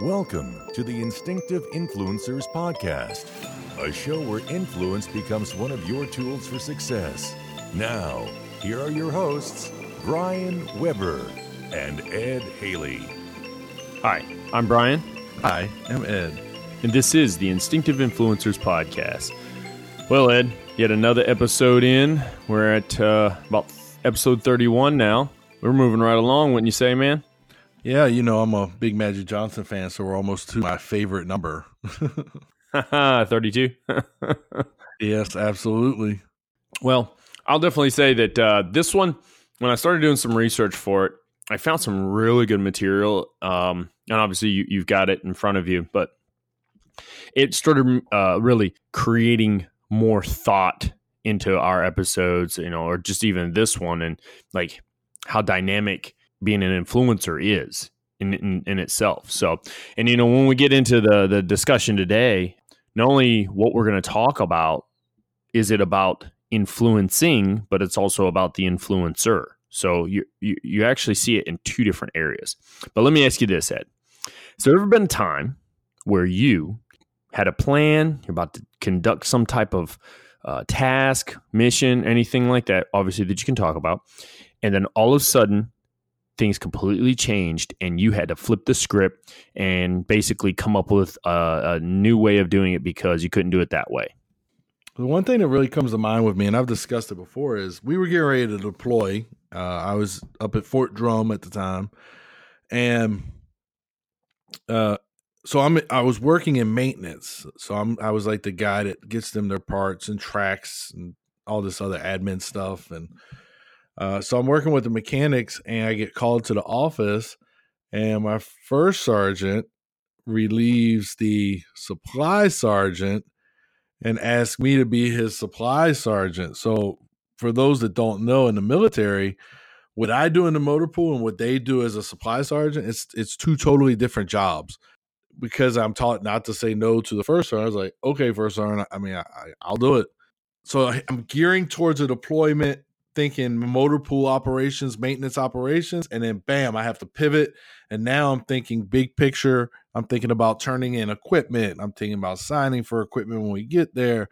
Welcome to the Instinctive Influencers Podcast, a show where influence becomes one of your tools for success. Now, here are your hosts, Brian Weber and Ed Haley. Hi, I'm Brian, Hi, I'm Ed. and this is the Instinctive Influencers Podcast. Well, Ed, yet another episode in. We're at uh, about episode 31 now. We're moving right along, wouldn't you say, man? Yeah, you know, I'm a big Magic Johnson fan, so we're almost to my favorite number. 32. yes, absolutely. well, I'll definitely say that uh, this one, when I started doing some research for it, I found some really good material. Um, and obviously, you, you've got it in front of you, but it started uh, really creating more thought into our episodes, you know, or just even this one, and like how dynamic being an influencer is in, in in itself. So, and you know, when we get into the the discussion today, not only what we're going to talk about is it about influencing, but it's also about the influencer. So you, you you actually see it in two different areas. But let me ask you this, Ed. Has there ever been a time where you had a plan, you're about to conduct some type of uh, task, mission, anything like that, obviously that you can talk about, and then all of a sudden things completely changed and you had to flip the script and basically come up with a, a new way of doing it because you couldn't do it that way. The one thing that really comes to mind with me, and I've discussed it before, is we were getting ready to deploy. Uh, I was up at Fort Drum at the time, and uh, so I'm I was working in maintenance. So I'm I was like the guy that gets them their parts and tracks and all this other admin stuff. And uh, so I'm working with the mechanics, and I get called to the office, and my first sergeant relieves the supply sergeant and asks me to be his supply sergeant. So for those that don't know in the military, what I do in the motor pool and what they do as a supply sergeant, it's it's two totally different jobs. Because I'm taught not to say no to the first sergeant, I was like, okay, first sergeant, I mean, I, I'll do it. So I'm gearing towards a deployment, thinking motor pool operations, maintenance operations, and then bam, I have to pivot. And now I'm thinking big picture. I'm thinking about turning in equipment. I'm thinking about signing for equipment when we get there.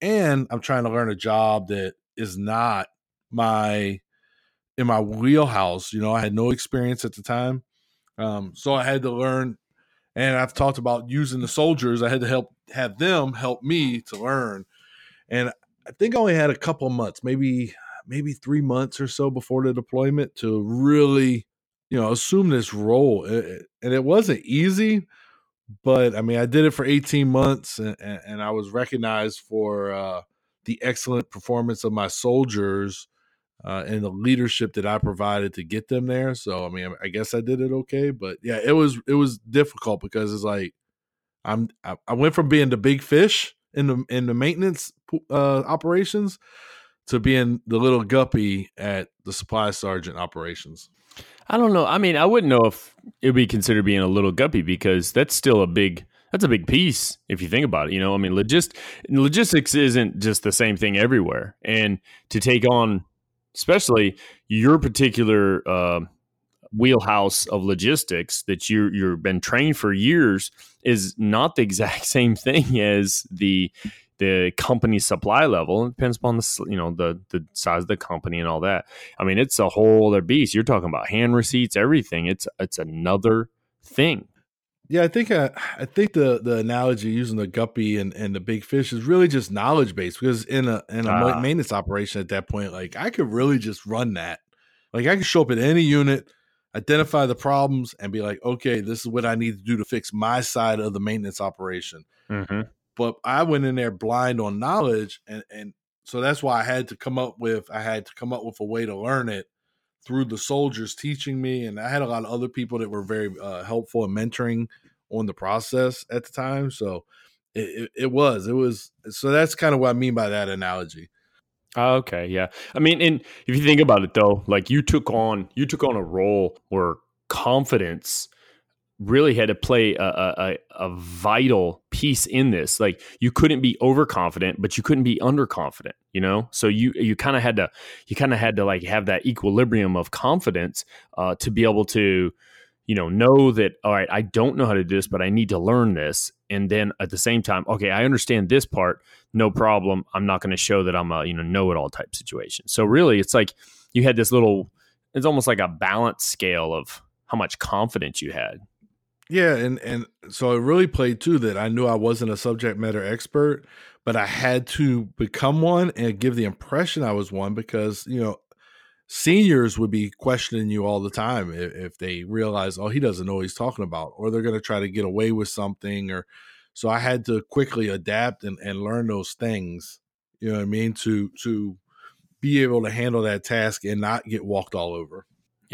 And I'm trying to learn a job that is not my in my wheelhouse. You know, I had no experience at the time. Um, so I had to learn and I've talked about using the soldiers. I had to help have them help me to learn. And I think I only had a couple months, maybe maybe three months or so before the deployment to really, you know, assume this role. And it wasn't easy, but I mean, I did it for 18 months and, and I was recognized for uh, the excellent performance of my soldiers uh, and the leadership that I provided to get them there. So I mean, I guess I did it okay, but yeah, it was it was difficult because it's like I'm I, I went from being the big fish in the in the maintenance uh, operations to being the little guppy at the supply sergeant operations. I don't know. I mean, I wouldn't know if it would be considered being a little guppy because that's still a big that's a big piece if you think about it. You know, I mean, logist logistics isn't just the same thing everywhere, and to take on, especially your particular uh, wheelhouse of logistics that you you've been trained for years is not the exact same thing as the the company supply level. It depends upon the you know the the size of the company and all that. I mean, it's a whole other beast. You're talking about hand receipts, everything. It's it's another thing. Yeah, I think uh, I think the the analogy using the guppy and, and the big fish is really just knowledge based because in a in a Ah. maintenance operation at that point, like I could really just run that. Like I could show up at any unit, identify the problems, and be like, okay, this is what I need to do to fix my side of the maintenance operation. Mm-hmm. But I went in there blind on knowledge, and and so that's why I had to come up with I had to come up with a way to learn it through the soldiers teaching me, and I had a lot of other people that were very uh, helpful and mentoring on the process at the time. So it, it, it was it was so that's kind of what I mean by that analogy. Oh, okay, yeah. I mean, and if you think about it though, like you took on you took on a role where confidence really had to play a, a, a- vital piece in this. Like you couldn't be overconfident, but you couldn't be underconfident, you know? So you you kind of had to you kind of had to like have that equilibrium of confidence uh, to be able to you know, know that, all right, I don't know how to do this, but I need to learn this. And then at the same time, okay, I understand this part, no problem. I'm not going to show that I'm a, you know, know it all type situation. So really, it's like you had this little, it's almost like a balance scale of how much confidence you had. Yeah, and and so it really played too that I knew I wasn't a subject matter expert, but I had to become one and give the impression I was one because you know seniors would be questioning you all the time if, if they realize oh he doesn't know what he's talking about or they're going to try to get away with something or so I had to quickly adapt and, and learn those things you know what I mean to to be able to handle that task and not get walked all over.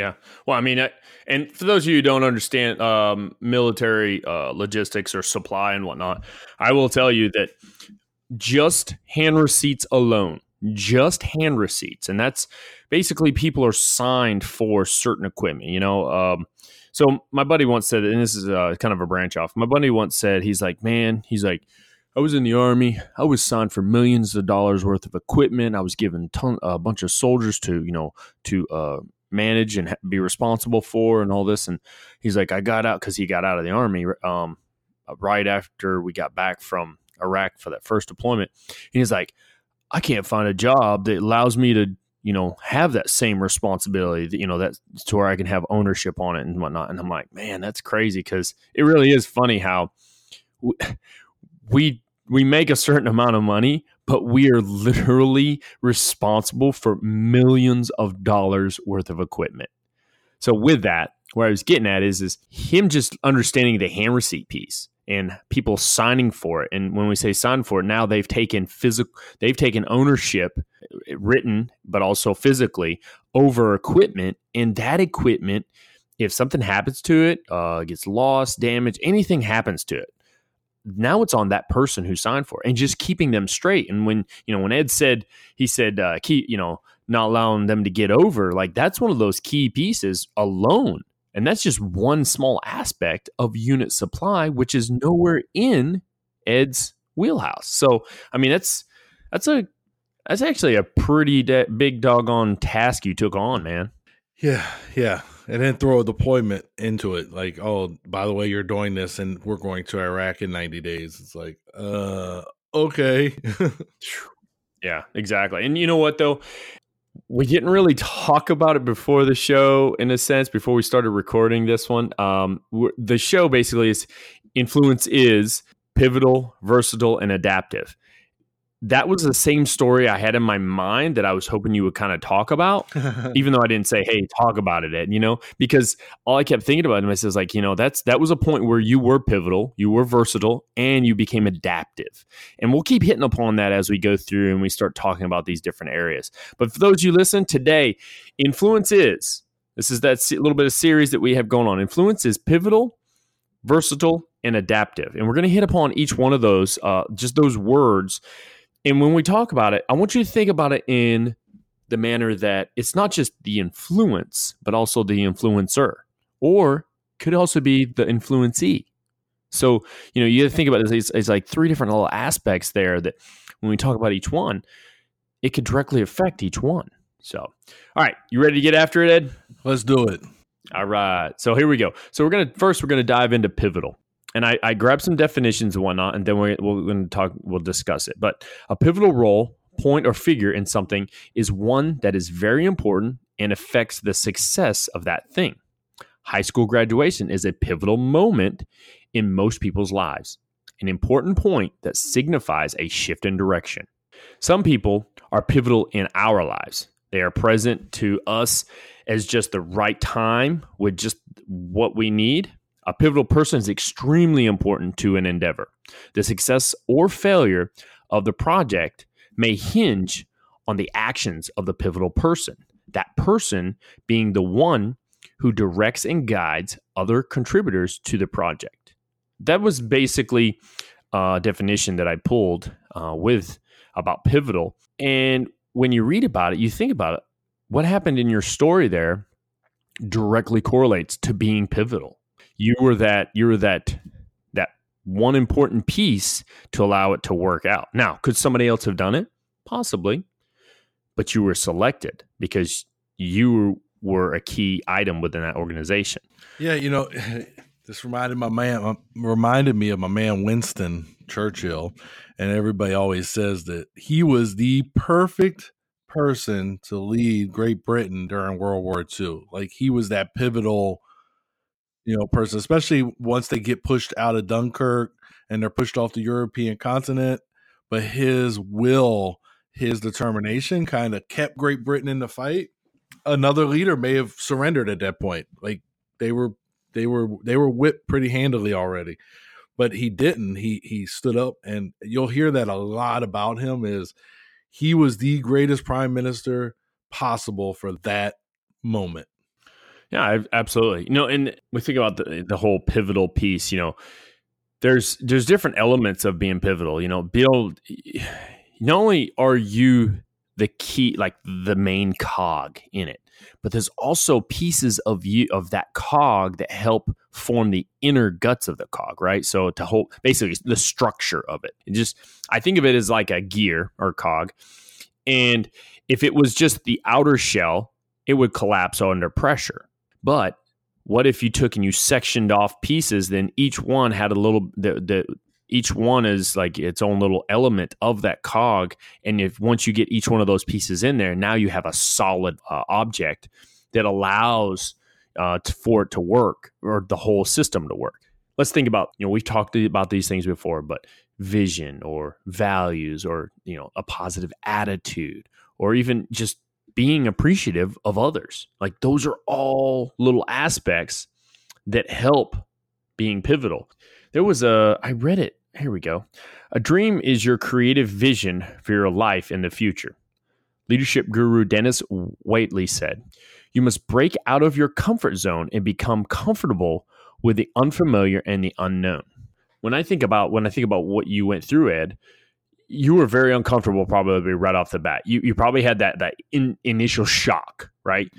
Yeah. Well, I mean, and for those of you who don't understand um, military uh, logistics or supply and whatnot, I will tell you that just hand receipts alone, just hand receipts, and that's basically people are signed for certain equipment. You know, um, so my buddy once said, and this is uh, kind of a branch off. My buddy once said, he's like, man, he's like. I was in the army. I was signed for millions of dollars worth of equipment. I was given ton, a bunch of soldiers to, you know, to uh, manage and be responsible for and all this. And he's like, I got out because he got out of the army um, right after we got back from Iraq for that first deployment. And he's like, I can't find a job that allows me to, you know, have that same responsibility, that, you know, that's to where I can have ownership on it and whatnot. And I'm like, man, that's crazy because it really is funny how we we make a certain amount of money, but we are literally responsible for millions of dollars worth of equipment. So with that, where I was getting at is is him just understanding the hand receipt piece and people signing for it. And when we say sign for it, now they've taken physical they've taken ownership written but also physically over equipment and that equipment if something happens to it, uh, gets lost, damaged, anything happens to it, now it's on that person who signed for it and just keeping them straight. And when, you know, when Ed said, he said, uh, keep, you know, not allowing them to get over, like that's one of those key pieces alone. And that's just one small aspect of unit supply, which is nowhere in Ed's wheelhouse. So, I mean, that's, that's a, that's actually a pretty de- big doggone task you took on, man. Yeah. Yeah and then throw a deployment into it like oh by the way you're doing this and we're going to iraq in 90 days. It's like uh okay. Yeah exactly. And you know what though? We didn't really talk about it before the show in a sense before we started recording this one. Um the show basically is influence is pivotal versatile and adaptive that was the same story I had in my mind that I was hoping you would kind of talk about, even though I didn't say, "Hey, talk about it," you know, because all I kept thinking about him is like, you know, that's that was a point where you were pivotal, you were versatile, and you became adaptive, and we'll keep hitting upon that as we go through and we start talking about these different areas. But for those you listen today, influence is this is that little bit of series that we have going on. Influence is pivotal, versatile, and adaptive, and we're going to hit upon each one of those, uh, just those words and when we talk about it, I want you to think about it in the manner that it's not just the influence, but also the influencer, or could also be the influencee. So, you know, you think about this, it's, it's like three different little aspects there that when we talk about each one, it could directly affect each one. So, all right, you ready to get after it, Ed? Let's do it. All right. So here we go. So we're gonna first we're gonna dive into pivotal and I, I grabbed some definitions and whatnot, and then we're, we're going to talk. We'll discuss it. But a pivotal role, point, or figure in something is one that is very important and affects the success of that thing. High school graduation is a pivotal moment in most people's lives, an important point that signifies a shift in direction. Some people are pivotal in our lives. They are present to us as just the right time with just what we need a pivotal person is extremely important to an endeavor. The success or failure of the project may hinge on the actions of the pivotal person, that person being the one who directs and guides other contributors to the project. That was basically a definition that I pulled uh, with about pivotal. And when you read about it, you think about it, what happened in your story there directly correlates to being pivotal you were that you were that that one important piece to allow it to work out. Now, could somebody else have done it? Possibly. But you were selected because you were a key item within that organization. Yeah, you know, this reminded my man uh, reminded me of my man Winston Churchill, and everybody always says that he was the perfect person to lead Great Britain during World War II. Like he was that pivotal, you know, person, especially once they get pushed out of Dunkirk and they're pushed off the European continent. But his will, his determination kind of kept Great Britain in the fight. Another leader may have surrendered at that point. Like they were they were they were whipped pretty handily already. But he didn't. He he stood up and you'll hear that a lot about him is he was the greatest prime minister possible for that moment. Yeah, absolutely. You know, and we think about the the whole pivotal piece. You know, there's there's different elements of being pivotal. You know, Bill. Not only are you the key, like the main cog in it, but there's also pieces of you of that cog that help form the inner guts of the cog, right? So to hold basically the structure of it. it just I think of it as like a gear or cog. And if it was just the outer shell, it would collapse under pressure. But what if you took and you sectioned off pieces then each one had a little the, the each one is like its own little element of that cog. And if once you get each one of those pieces in there now you have a solid uh, object that allows uh, to, for it to work or the whole system to work. Let's think about you know we've talked about these things before but vision or values or you know a positive attitude or even just being appreciative of others like those are all little aspects that help being pivotal there was a i read it here we go. A dream is your creative vision for your life in the future. Leadership guru Dennis Waitley said, You must break out of your comfort zone and become comfortable with the unfamiliar and the unknown. When I think about when I think about what you went through, Ed, you were very uncomfortable probably right off the bat. You you probably had that that in, initial shock, right?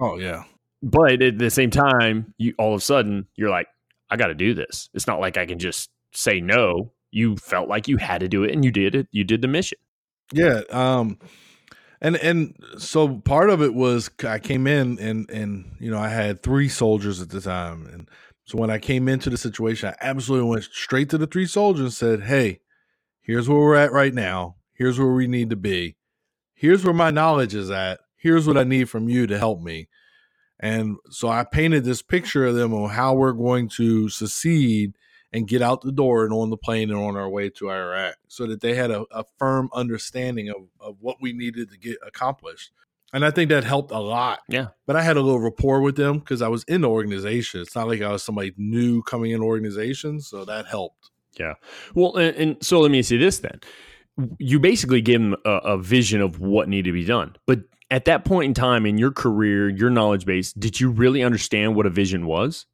Oh yeah. But at the same time, you all of a sudden you're like, I got to do this. It's not like I can just say no. You felt like you had to do it and you did it. You did the mission. Yeah. Um, and and so part of it was I came in and and you know I had three soldiers at the time and so when I came into the situation I absolutely went straight to the three soldiers and said hey here's where we're at right now here's where we need to be here's where my knowledge is at here's what I need from you to help me and so I painted this picture of them on how we're going to succeed and get out the door and on the plane and on our way to Iraq so that they had a, a firm understanding of, of what we needed to get accomplished. And I think that helped a lot. Yeah. But I had a little rapport with them because I was in the organization. It's not like I was somebody new coming in organization. So that helped. Yeah. Well, and, and so let me see this then. You basically give them a, a vision of what needed to be done. But at that point in time in your career, your knowledge base, did you really understand what a vision was?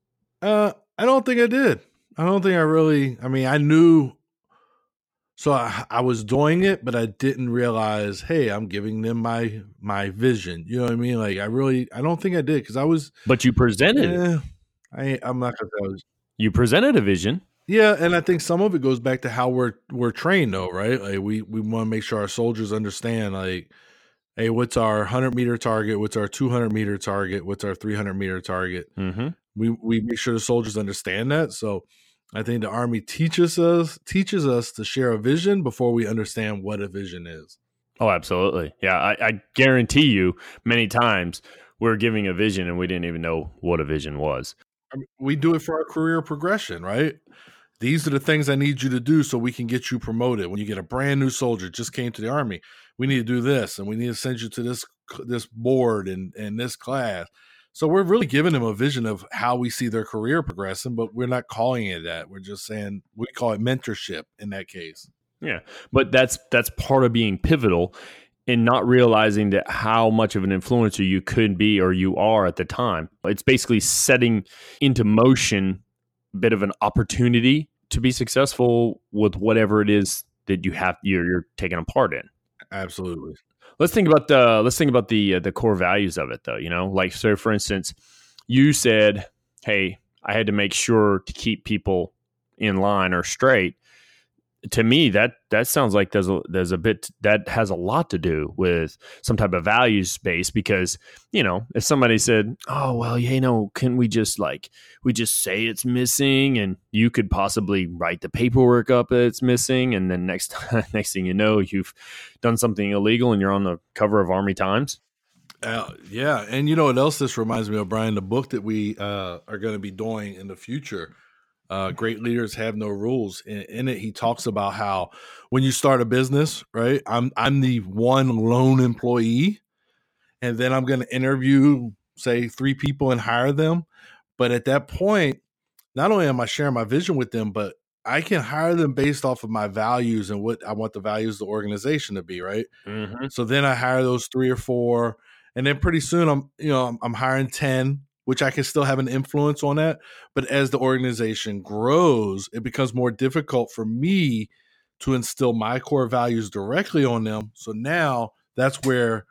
Uh, I don't think I did. I don't think I really. I mean, I knew. So I, I was doing it, but I didn't realize. Hey, I'm giving them my my vision. You know what I mean? Like I really, I don't think I did because I was. But you presented. Eh, I I'm not gonna was. You presented a vision. Yeah, and I think some of it goes back to how we're we're trained, though, right? Like we we want to make sure our soldiers understand, like, hey, what's our hundred meter target? What's our two hundred meter target? What's our three hundred meter target? Mm-hmm. We we make sure the soldiers understand that. So I think the army teaches us teaches us to share a vision before we understand what a vision is. Oh, absolutely. Yeah, I, I guarantee you, many times we're giving a vision and we didn't even know what a vision was. I mean, we do it for our career progression, right? These are the things I need you to do so we can get you promoted. When you get a brand new soldier just came to the army, we need to do this, and we need to send you to this this board and and this class so we're really giving them a vision of how we see their career progressing, but we're not calling it that. We're just saying we call it mentorship in that case. Yeah. But that's that's part of being pivotal and not realizing that how much of an influencer you could be or you are at the time. It's basically setting into motion bit of an opportunity to be successful with whatever it is that you have you're, you're taking a part in. Absolutely. Let's think about the let's think about the uh, the core values of it though you know? Like so for instance you said hey i had to make sure to keep people in line or straight to me that that sounds like there's a there's a bit that has a lot to do with some type of values base because you know if somebody said oh well you know can we just like we just say it's missing and you could possibly write the paperwork up that it's missing and then next next thing you know you've done something illegal and you're on the cover of Army Times uh, yeah, and you know what else this reminds me of, Brian? The book that we uh, are going to be doing in the future uh, great leaders have no rules. In, in, it, he talks about how when you start a business, right? I'm I'm the one lone employee, and then I'm going to interview, say, three people and hire them. But at that point, not only am I sharing my vision with them, but I can hire them based off of my values and what I want the values of the organization to be, right? Mm-hmm. So then I hire those three or four, and then pretty soon I'm, you know, I'm, I'm hiring ten which I can still have an influence on that. But as the organization grows, it becomes more difficult for me to instill my core values directly on them. So now that's where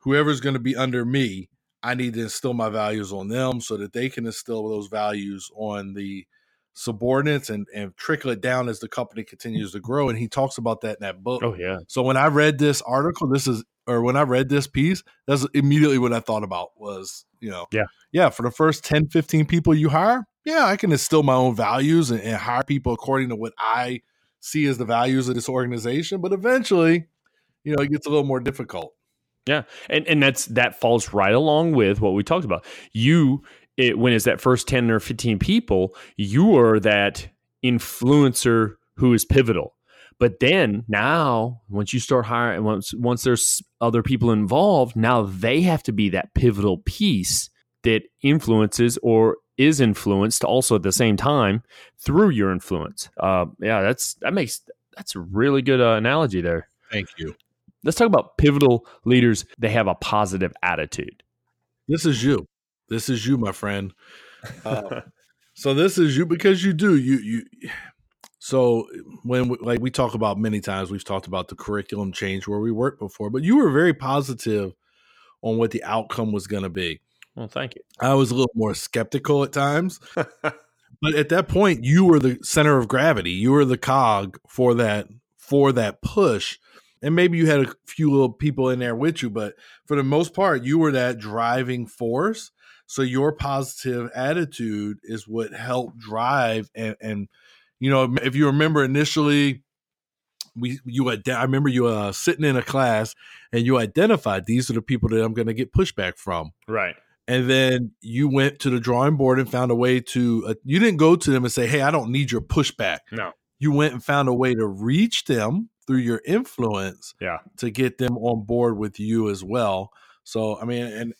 whoever's going to be under me, I need to instill my values on them so that they can instill those values on the subordinates and, and trickle it down as the company continues to grow. And he talks about that in that book. Oh, yeah. So when I read this article, this is or when I read this piece, that's immediately what I thought about was, you know, yeah, yeah, for the first 10, 15 people you hire, yeah, I can instill my own values and, and hire people according to what I see as the values of this organization. But eventually, you know, it gets a little more difficult. Yeah. And and that's that falls right along with what we talked about. You it, when it's that first 10 or 15 people, you are that influencer who is pivotal but then now, once you start hiring, once once there's other people involved, now they have to be that pivotal piece that influences or is influenced also at the same time through your influence. Uh, yeah, that's that makes that's a really good uh, analogy there. Thank you. Let's talk about pivotal leaders. They have a positive attitude. This is you. This is you, my friend. Uh, so this is you because you do you you so when we, like we talk about many times, we've talked about the curriculum change where we worked before, but you were very positive on what the outcome was going to be. Well, thank you. I was a little more skeptical at times, but at that point, you were the center of gravity. You were the cog for that for that push, and maybe you had a few little people in there with you, but for the most part, you were that driving force. So your positive attitude is what helped drive and and you know, if you remember initially, we you I remember you uh, sitting in a class and you identified these are the people that I'm going to get pushback from. Right. And then you went to the drawing board and found a way to. Uh, you didn't go to them and say, "Hey, I don't need your pushback." No. You went and found a way to reach them through your influence. Yeah. To get them on board with you as well. So I mean, and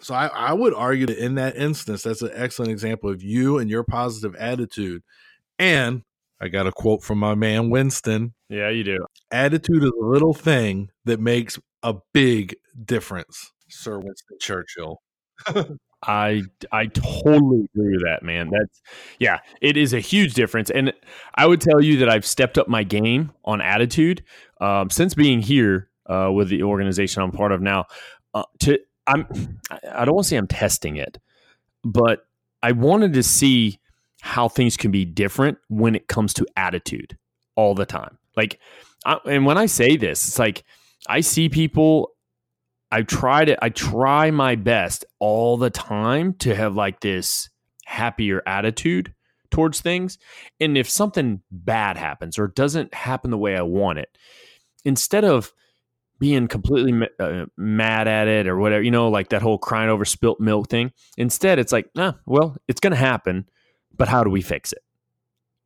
so I, I would argue that in that instance, that's an excellent example of you and your positive attitude and I got a quote from my man Winston. Yeah, you do. Attitude is a little thing that makes a big difference, Sir Winston Churchill. I I totally agree with that, man. That's yeah, it is a huge difference, and I would tell you that I've stepped up my game on attitude um, since being here uh, with the organization I'm part of now. Uh, to I'm I don't want to say I'm testing it, but I wanted to see how things can be different when it comes to attitude all the time. Like, I, and when I say this, it's like I see people. I try to. I try my best all the time to have like this happier attitude towards things. And if something bad happens or doesn't happen the way I want it, instead of being completely uh, mad at it or whatever, you know, like that whole crying over spilt milk thing. Instead, it's like, ah, well, it's going to happen but how do we fix it?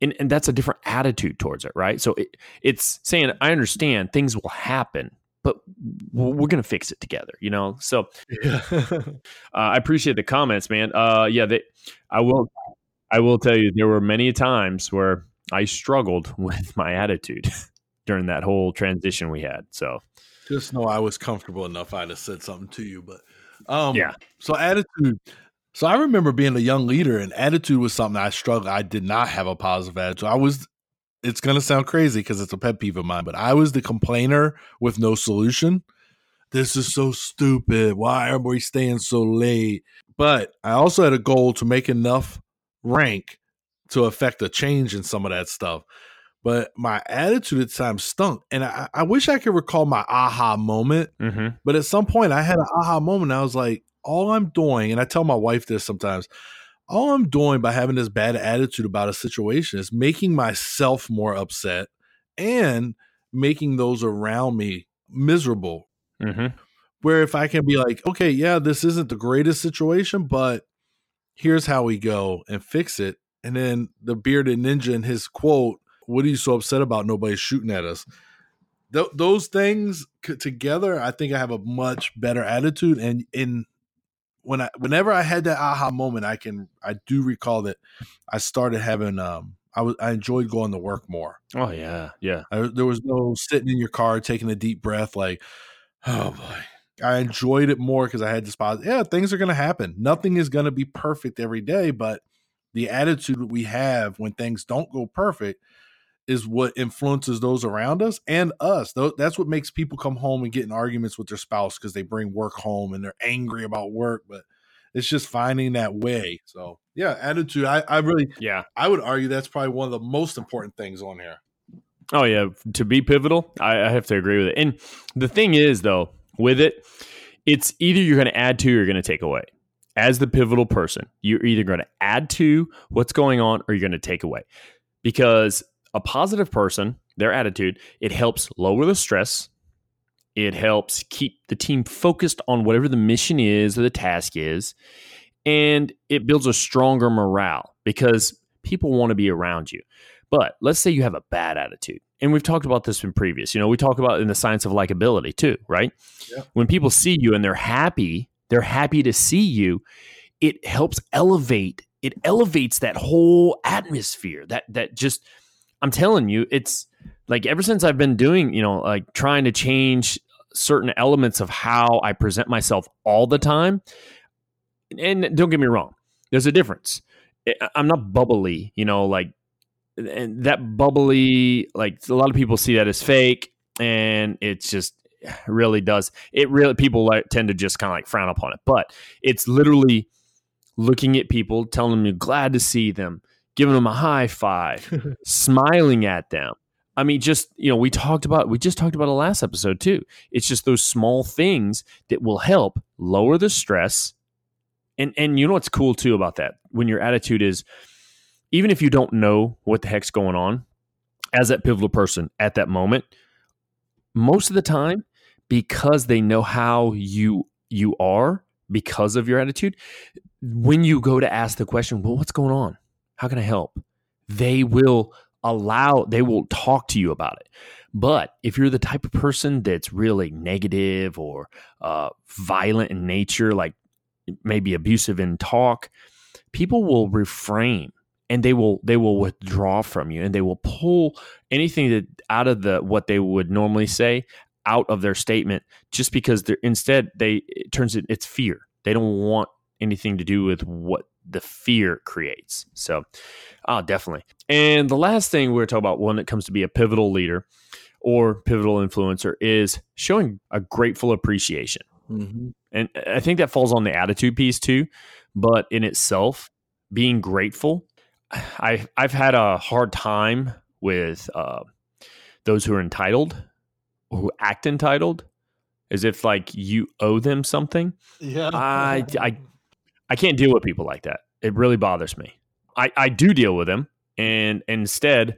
And, and that's a different attitude towards it, right? So it, it's saying, I understand things will happen, but we're going to fix it together, you know? So yeah. uh, I appreciate the comments, man. Uh, yeah, they, I will, I will tell you, there were many times where I struggled with my attitude during that whole transition we had. So just know I was comfortable enough. I'd have said something to you, but um, yeah. So attitude, so I remember being a young leader, and attitude was something I struggled. I did not have a positive attitude. I was. It's gonna sound crazy because it's a pet peeve of mine, but I was the complainer with no solution. This is so stupid. Why are we staying so late? But I also had a goal to make enough rank to affect a change in some of that stuff. but my attitude at times stunk. And I, I wish I could recall my aha moment. Mm-hmm. But at some point, I had an aha moment. I was like, all I'm doing, and I tell my wife this sometimes, all I'm doing by having this bad attitude about a situation is making myself more upset and making those around me miserable. Mm-hmm. Where if I can be like, okay, yeah, this isn't the greatest situation, but here's how we go and fix it. And then the bearded ninja in his quote, what are you so upset about? Nobody's shooting at us. Th- those things c- together, I think I have a much better attitude. And in when I, whenever I had that aha moment, I can, I do recall that I started having, um, I was, I enjoyed going to work more. Oh yeah, yeah. I, there was no sitting in your car taking a deep breath, like, oh boy. I enjoyed it more because I had this positive. Yeah, things are going to happen. Nothing is going to be perfect every day, but the attitude that we have when things don't go perfect is what influences those around us and us. That's what makes people come home and get in arguments with their spouse because they bring work home and they're angry about work. But it's just finding that way. So yeah, attitude. I, I really, yeah, I would argue that's probably one of the most important things on here. Oh yeah, to be pivotal, I, I have to agree with it. And the thing is, though, with it, it's either you're going to add to or you're going to take away. As the pivotal person, you're either going to add to what's going on or you're going to take away. Because a positive person, their attitude, it helps lower the stress. It helps keep the team focused on whatever the mission is or the task is. And it builds a stronger morale because people want to be around you. But let's say you have a bad attitude. And we've talked about this in previous. You know, we talk about in the science of likability too, right? Yeah. When people see you and they're happy, they're happy to see you, it helps elevate it elevates that whole atmosphere. That that just I'm telling you, it's like ever since I've been doing, you know, like trying to change certain elements of how I present myself all the time. And don't get me wrong, there's a difference. I'm not bubbly, you know, like and that bubbly like a lot of people see that as fake and it's just really does it really people like, tend to just kind of like frown upon it but it's literally looking at people telling them you're glad to see them giving them a high five smiling at them. I mean just you know we talked about we just talked about the last episode too. It's just those small things that will help lower the stress. And and you know what's cool too about that? When your attitude is even if you don't know what the heck's going on as that pivotal person at that moment, most of the time, because they know how you you are because of your attitude, when you go to ask the question, well, what's going on? How can I help? They will allow, they will talk to you about it. But if you're the type of person that's really negative or uh, violent in nature, like maybe abusive in talk, people will refrain and they will they will withdraw from you and they will pull anything that out of the what they would normally say out of their statement just because they're instead they it turns it it's fear they don't want anything to do with what the fear creates so oh definitely and the last thing we're talking about when it comes to be a pivotal leader or pivotal influencer is showing a grateful appreciation mm-hmm. and i think that falls on the attitude piece too but in itself being grateful I I've had a hard time with uh, those who are entitled, who act entitled, as if like you owe them something. Yeah, I I I can't deal with people like that. It really bothers me. I I do deal with them, and, instead.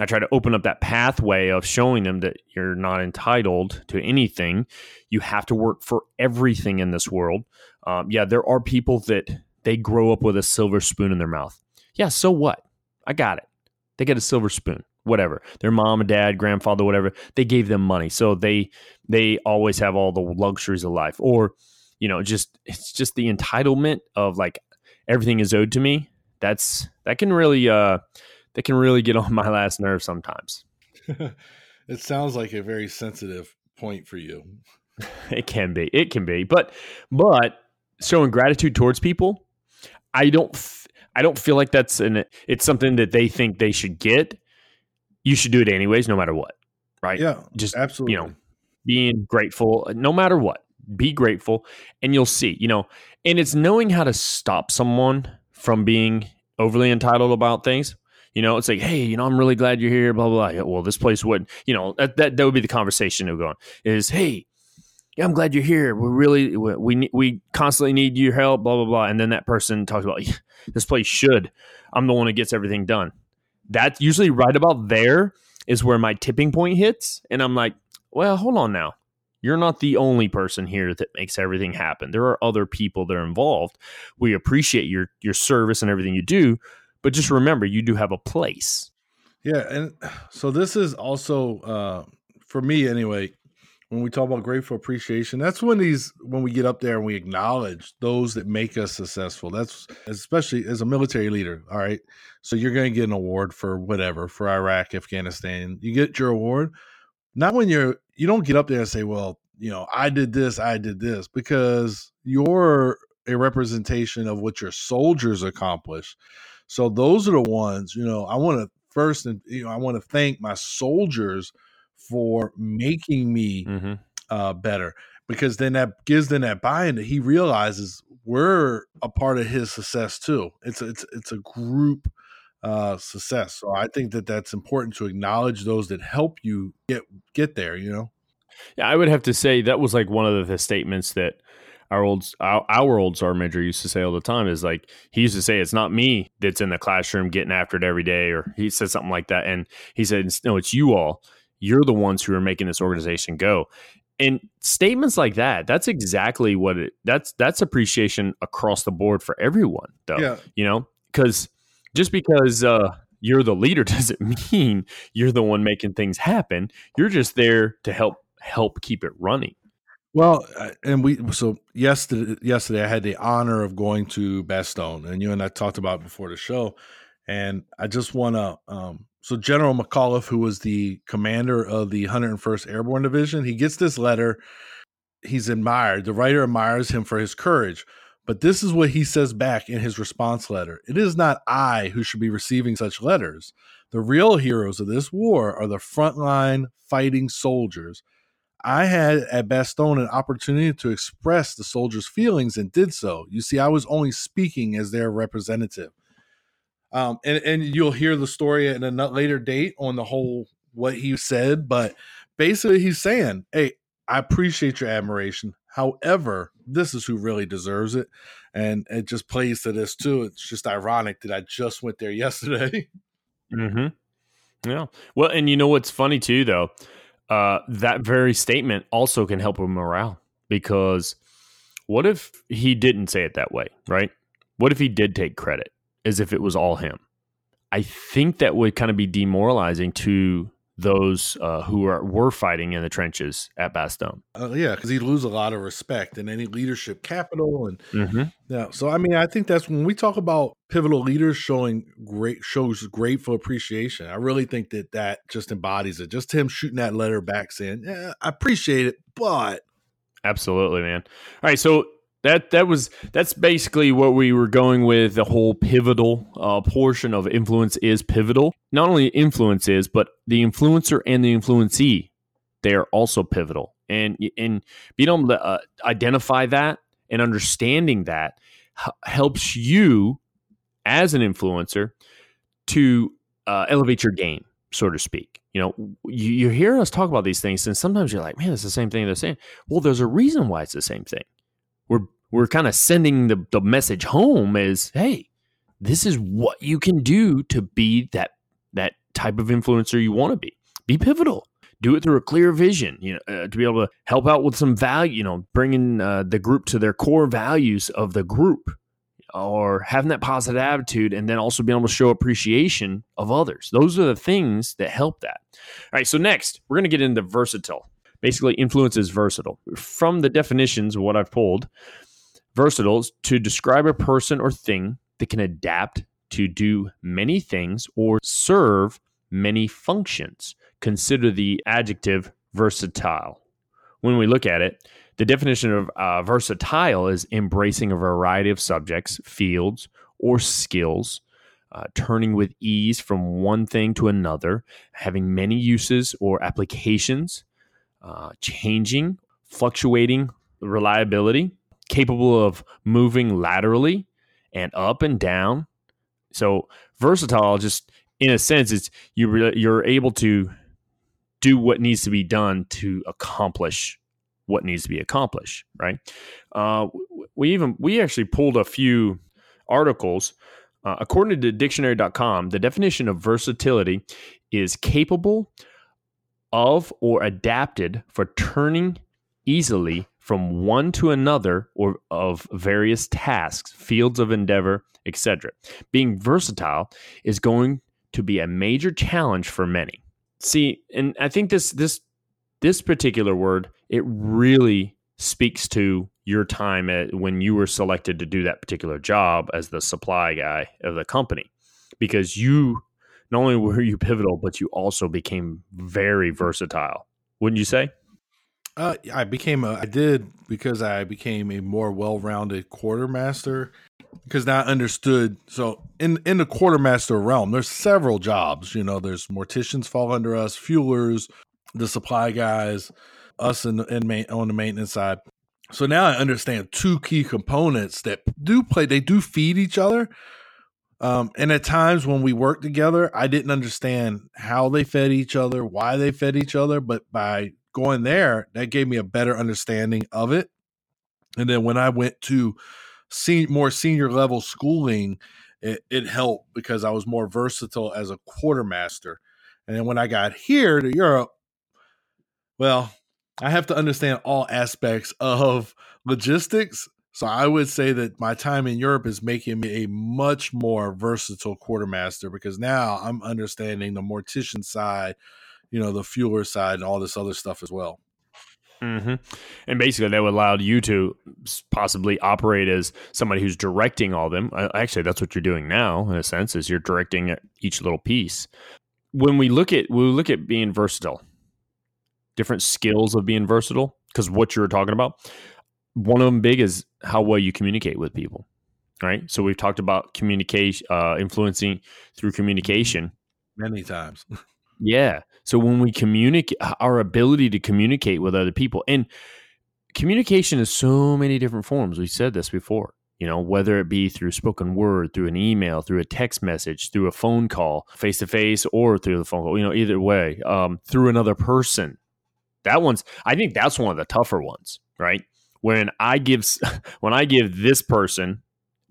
I try to open up that pathway of showing them that you're not entitled to anything. You have to work for everything in this world. Um, yeah, there are people that they grow up with a silver spoon in their mouth. Yeah, so what? I got it. They get a silver spoon, whatever. Their mom and dad, grandfather, whatever, they gave them money. So they they always have all the luxuries of life. Or, you know, just it's just the entitlement of like everything is owed to me. That's that can really uh that can really get on my last nerve sometimes. it sounds like a very sensitive point for you. It can be. It can be. But but showing gratitude towards people, I don't I don't feel like that's an it's something that they think they should get. You should do it anyways, no matter what. Right? Yeah. Just absolutely. You know, being grateful no matter what. Be grateful and you'll see, you know, and it's knowing how to stop someone from being overly entitled about things. You know, it's like, hey, you know, I'm really glad you're here. Blah blah. blah. Well, this place would, you know, that that, that would be the conversation of going is, hey, yeah, I'm glad you're here. We really we we, constantly need your help. Blah blah blah. And then that person talks about this place should. I'm the one that gets everything done. That's usually right about there is where my tipping point hits, and I'm like, well, hold on now. You're not the only person here that makes everything happen. There are other people that are involved. We appreciate your your service and everything you do, but just remember you do have a place. Yeah, and so this is also uh for me anyway, when we talk about grateful appreciation, that's when these when we get up there and we acknowledge those that make us successful. That's especially as a military leader. All right. So you're gonna get an award for whatever, for Iraq, Afghanistan. You get your award. Not when you're you don't get up there and say, well, you know, I did this, I did this, because you're a representation of what your soldiers accomplish. So those are the ones, you know, I want to first and you know, I want to thank my soldiers for making me mm-hmm. uh, better because then that gives them that buy-in that he realizes we're a part of his success too. It's a, it's it's a group uh, success. So I think that that's important to acknowledge those that help you get get there. You know. Yeah, I would have to say that was like one of the statements that our old our, our old sergeant major used to say all the time is like he used to say it's not me that's in the classroom getting after it every day or he said something like that and he said no it's you all you're the ones who are making this organization go and statements like that that's exactly what it that's that's appreciation across the board for everyone though yeah. you know because just because uh, you're the leader doesn't mean you're the one making things happen. You're just there to help help keep it running. Well, and we so yesterday yesterday I had the honor of going to Bastogne, and you and I talked about before the show, and I just want to. Um, so General McAuliffe, who was the commander of the 101st Airborne Division, he gets this letter. He's admired. The writer admires him for his courage. But this is what he says back in his response letter It is not I who should be receiving such letters. The real heroes of this war are the frontline fighting soldiers. I had at Bastogne an opportunity to express the soldiers' feelings and did so. You see, I was only speaking as their representative. Um, and, and you'll hear the story at a later date on the whole what he said, but basically he's saying, Hey, I appreciate your admiration. However, this is who really deserves it. And it just plays to this too. It's just ironic that I just went there yesterday. Mm-hmm. Yeah. Well, and you know what's funny too, though? Uh, that very statement also can help with morale because what if he didn't say it that way, right? What if he did take credit as if it was all him? I think that would kind of be demoralizing to those uh, who are were fighting in the trenches at Bastogne. Uh, yeah, because he'd lose a lot of respect and any leadership capital, and mm-hmm. yeah. So I mean, I think that's when we talk about pivotal leaders showing great shows grateful appreciation. I really think that that just embodies it. Just him shooting that letter back saying, "Yeah, I appreciate it, but." Absolutely, man. All right, so that that was that's basically what we were going with the whole pivotal uh, portion of influence is pivotal. Not only influence is but the influencer and the influencee they are also pivotal. And and being able to uh, identify that and understanding that h- helps you as an influencer to uh, elevate your game so to speak. You know you, you hear us talk about these things and sometimes you're like man it's the same thing they're saying well there's a reason why it's the same thing we're we're kind of sending the, the message home is hey this is what you can do to be that that type of influencer you want to be. Be pivotal. Do it through a clear vision you know uh, to be able to help out with some value you know bringing uh, the group to their core values of the group or having that positive attitude and then also being able to show appreciation of others. Those are the things that help that. All right so next we're going to get into versatile basically influence is versatile. From the definitions what I've pulled, versatile to describe a person or thing that can adapt to do many things or serve many functions. Consider the adjective versatile. When we look at it, the definition of uh, versatile is embracing a variety of subjects, fields, or skills, uh, turning with ease from one thing to another, having many uses or applications, uh, changing, fluctuating reliability, capable of moving laterally and up and down. So versatile just in a sense, it's you you're able to do what needs to be done to accomplish what needs to be accomplished. Right? Uh, we even we actually pulled a few articles. Uh, according to dictionary.com, the definition of versatility is capable of or adapted for turning easily from one to another or of various tasks, fields of endeavor, etc. Being versatile is going to be a major challenge for many. See, and I think this this this particular word it really speaks to your time at when you were selected to do that particular job as the supply guy of the company because you not only were you pivotal but you also became very versatile wouldn't you say uh, I became a I did because I became a more well-rounded quartermaster because now I understood. So in in the quartermaster realm, there's several jobs. You know, there's morticians fall under us, fuelers, the supply guys, us and on the maintenance side. So now I understand two key components that do play. They do feed each other. Um, and at times when we worked together, I didn't understand how they fed each other, why they fed each other. But by going there, that gave me a better understanding of it. And then when I went to see more senior level schooling, it, it helped because I was more versatile as a quartermaster. And then when I got here to Europe, well, I have to understand all aspects of logistics. So I would say that my time in Europe is making me a much more versatile quartermaster because now I'm understanding the mortician side, you know, the fueler side and all this other stuff as well. Mm-hmm. And basically, that would allow you to possibly operate as somebody who's directing all them. Actually, that's what you're doing now, in a sense, is you're directing each little piece. When we look at we look at being versatile, different skills of being versatile, because what you were talking about, one of them big is how well you communicate with people. Right. So we've talked about communication, uh, influencing through communication many times. Yeah. So when we communicate, our ability to communicate with other people, and communication is so many different forms. We said this before, you know, whether it be through spoken word, through an email, through a text message, through a phone call, face to face, or through the phone call, you know, either way, um, through another person. That one's, I think that's one of the tougher ones, right? When I give, when I give this person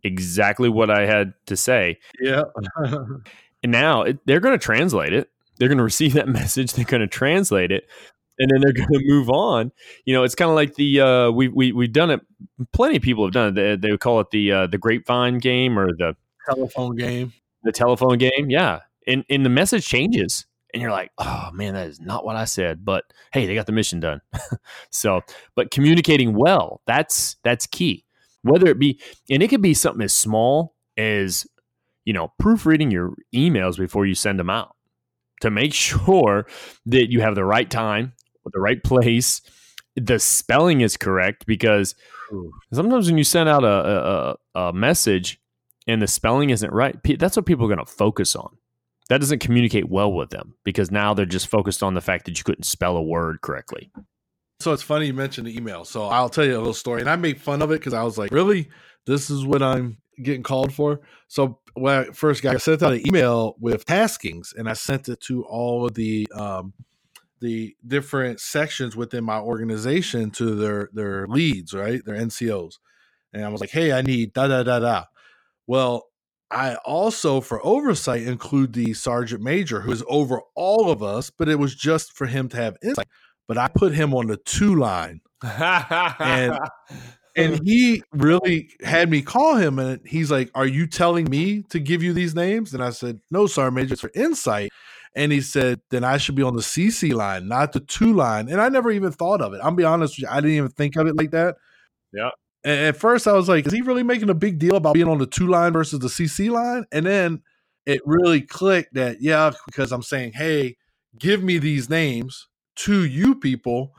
exactly what I had to say. Yeah. and now it, they're going to translate it. They're going to receive that message. They're going to translate it and then they're going to move on. You know it's kind of like the uh, we, we we've done it plenty of people have done it. They, they would call it the uh, the grapevine game or the telephone game. The telephone game yeah. And and the message changes and you're like oh man that is not what i said but hey they got the mission done. So but communicating well that's that's key. Whether it be and it could be something as small as you know proofreading your emails before you send them out to make sure that you have the right time, the right place, the spelling is correct because sometimes when you send out a, a, a message and the spelling isn't right, that's what people are going to focus on. That doesn't communicate well with them because now they're just focused on the fact that you couldn't spell a word correctly. So it's funny you mentioned the email. So I'll tell you a little story, and I made fun of it because I was like, "Really, this is what I'm getting called for?" So when I first got I sent out an email with taskings, and I sent it to all of the um, the different sections within my organization to their their leads, right, their NCOs, and I was like, "Hey, I need da da da da." Well, I also, for oversight, include the sergeant major who is over all of us, but it was just for him to have insight. But I put him on the to line, and and he really had me call him and he's like are you telling me to give you these names? And i said no sergeant major it's for insight. And he said then i should be on the cc line not the to line. And i never even thought of it. I'll be honest you, i didn't even think of it like that. Yeah at first i was like is he really making a big deal about being on the to line versus the cc line and then it really clicked that yeah because i'm saying hey give me these names to you people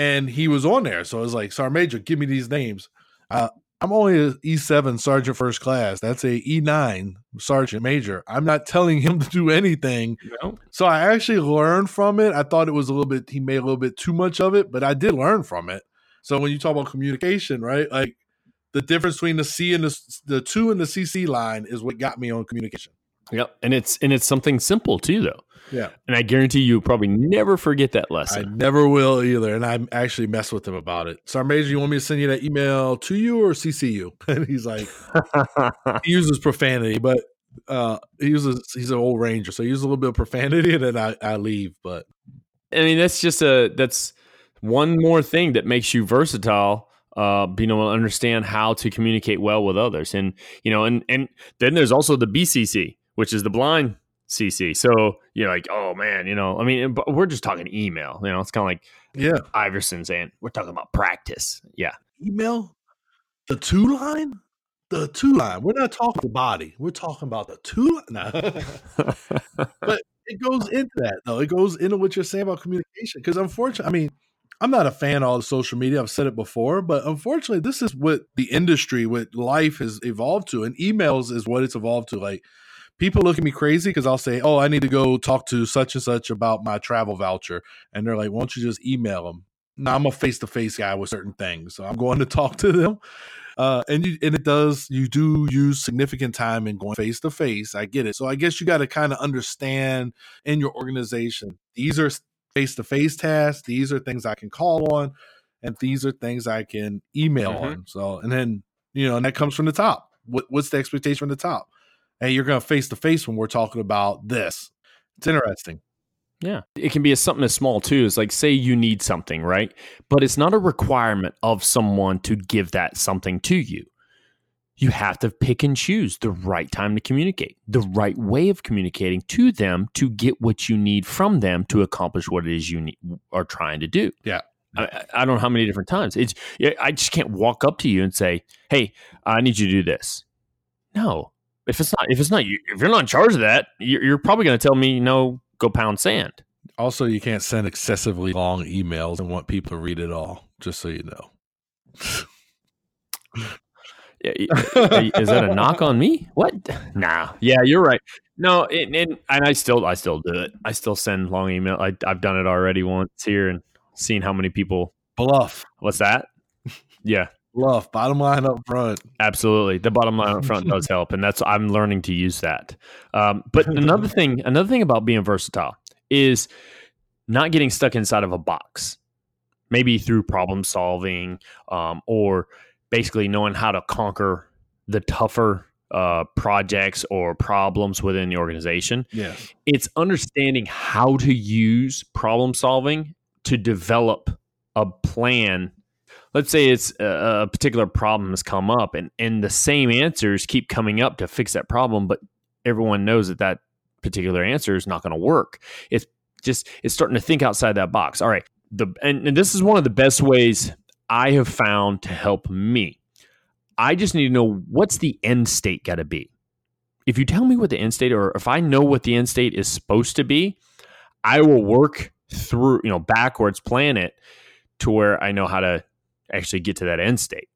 and he was on there. So I was like, Sergeant Major, give me these names. Uh, I'm only an E7 Sergeant First Class. That's a E9 Sergeant Major. I'm not telling him to do anything. No. So I actually learned from it. I thought it was a little bit, he made a little bit too much of it, but I did learn from it. So when you talk about communication, right? Like the difference between the C and the, the to and the CC line is what got me on communication. Yep. And it's and it's something simple too though. Yeah. And I guarantee you probably never forget that lesson. I never will either. And I actually mess with him about it. Sergeant Major, you want me to send you that email to you or CC you? And he's like, he uses profanity, but uh he uses he's an old ranger, so he uses a little bit of profanity and then I, I leave. But I mean, that's just a that's one more thing that makes you versatile. Uh, being able to understand how to communicate well with others, and you know, and and then there's also the BCC, which is the blind CC. So you're like, oh man, you know, I mean, but we're just talking email. You know, it's kind of like yeah. Iverson saying we're talking about practice. Yeah, Email the to line? The to line. We're not talking the body. We're talking about the to line. Nah. but it goes into that though. It goes into what you're saying about communication. Because unfortunately, I mean, I'm not a fan of all the social media. I've said it before, but unfortunately, this is what the industry, what life has evolved to, and emails is what it's evolved to. Like people look at me crazy because I'll say, "Oh, I need to go talk to such and such about my travel voucher," and they're like, "Why don't you just email them?" Now I'm a face to face guy with certain things, so I'm going to talk to them. Uh, and you, and it does you do use significant time in going face to face. I get it. So I guess you got to kind of understand in your organization these are face to face tasks. These are things I can call on, and these are things I can email Mhm. on. So and then you know, and that comes from the top. What, what's the expectation from the top? Hey, you're going to face to face when we're talking about this. It's interesting. Yeah. It can be a, something as small too. It's like, say you need something, right? But it's not a requirement of someone to give that something to you. You have to pick and choose the right time to communicate, the right way of communicating to them to get what you need from them to accomplish what it is you need, are trying to do. Yeah. I, I- don't know how many different times. It's I just can't walk up to you and say, "Hey, I need you to do this." No, if it's not if it's not you, if you're not in charge of that, you're, you're probably going to tell me, "No, go pound sand." Also, you can't send excessively long emails and want people to read it all, just so you know. Yeah, y- is that a knock on me? What? Nah. Yeah, you're right. No, and, and and I still I still do it. I still send long email. I, I've done it already once here and seen how many people. BLUF, What's that? Yeah, BLUF, bottom line up front. absolutely. The bottom line up front does help, and that's I'm learning to use that. Um, but another thing, another thing about being versatile is not getting stuck inside of a box. Maybe through problem solving, um, or basically knowing how to conquer the tougher uh, projects or problems within the organization. Yes. It's understanding how to use problem solving to develop a plan. Let's say it's a, a particular problem has come up, and and the same answers keep coming up to fix that problem, but everyone knows that that particular answer is not going to work. It's just it's starting to think outside that box. All right, the and, and this is one of the best ways I have found to help me. I just need to know what's the end state got to be. If you tell me what the end state, or if I know what the end state is supposed to be, I will work through, you know, backwards, plan it to where I know how to actually get to that end state.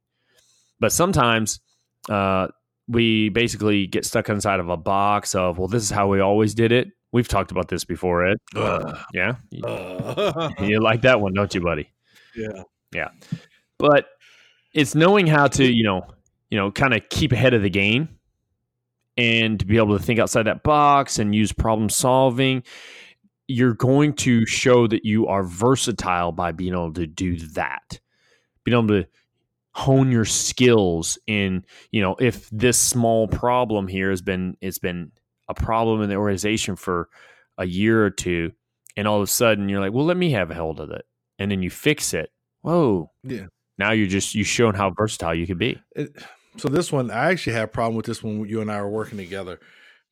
But sometimes uh, we basically get stuck inside of a box of, well, this is how we always did it. We've talked about this before, Ed. Ugh. Yeah, Uh, you like that one, don't you, buddy? yeah. But it's knowing how to you know you know kind of keep ahead of the game and to be able to think outside that box and use problem solving you're going to show that you are versatile by being able to do that. Being able to hone your skills in you know if this small problem here has been it's been a problem in the organization for a year or two and all of a sudden you're like well let me have a hold of it. And then you fix it whoa Yeah. now you're just you've shown how versatile you can be It, so this one, I actually had a problem with this when you and I were working together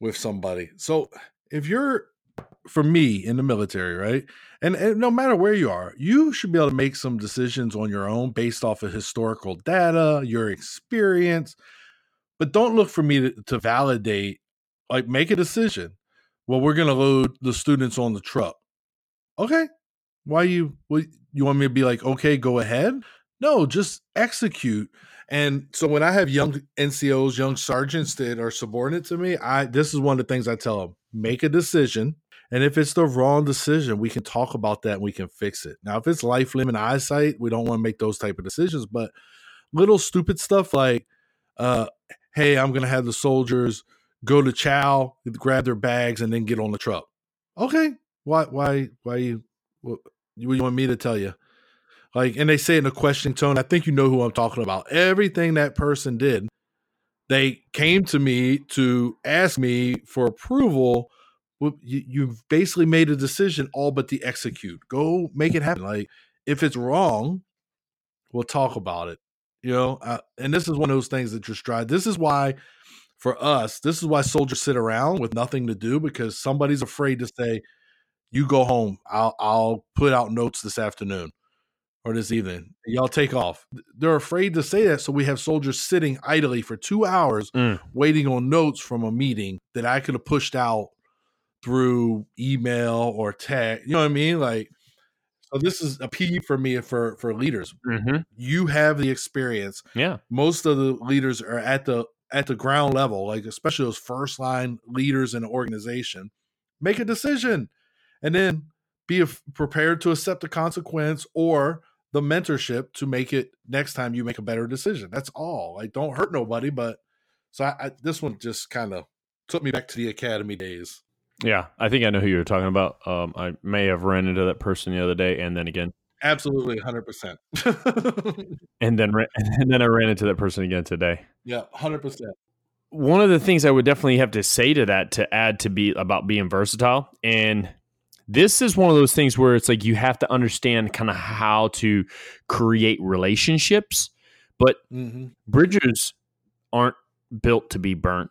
with somebody. So if you're, for me in the military, right, and, and no matter where you are, you should be able to make some decisions on your own based off of historical data, your experience. But don't look for me to, to validate. Like, make a decision. Well, we're going to load the students on the truck. Okay, why you? What, you want me to be like, okay, go ahead? No, just execute. And so when I have young NCOs, young sergeants that are subordinate to me, I this is one of the things I tell them: make a decision, and if it's the wrong decision, we can talk about that and we can fix it. Now, if it's life, limb, and eyesight, we don't want to make those type of decisions. But little stupid stuff like, uh, "Hey, I'm gonna have the soldiers go to chow, grab their bags, and then get on the truck. Okay, why, why, why you? You want me to tell you? Like, and they say in a questioning tone. I think you know who I'm talking about. Everything that person did, they came to me to ask me for approval. You've basically made a decision, all but the execute. Go make it happen. Like, if it's wrong, we'll talk about it. You know, uh, and this is one of those things that just drive. This is why, for us, this is why soldiers sit around with nothing to do because somebody's afraid to say, "You go home. I'll I'll put out notes this afternoon." or this evening. Y'all take off. They're afraid to say that, so we have soldiers sitting idly for two hours mm. waiting on notes from a meeting that I could have pushed out through email or text. You know what I mean? Like, so this is a P for me for for leaders. Mm-hmm. You have the experience. Yeah. Most of the leaders are at the at the ground level, like especially those first line leaders in an organization. Make a decision, and then be prepared to accept the consequence or the mentorship to make it next time you make a better decision. That's all. Like, don't hurt nobody. But so I, I, this one just kind of took me back to the academy days. Yeah, I think I know who you're talking about. Um, I may have ran into that person the other day, and then again, absolutely, hundred percent. And then, and then I ran into that person again today. Yeah, hundred percent. One of the things I would definitely have to say to that to add to be about being versatile, and this is one of those things where it's like you have to understand kind of how to create relationships, but mm-hmm. bridges aren't built to be burnt.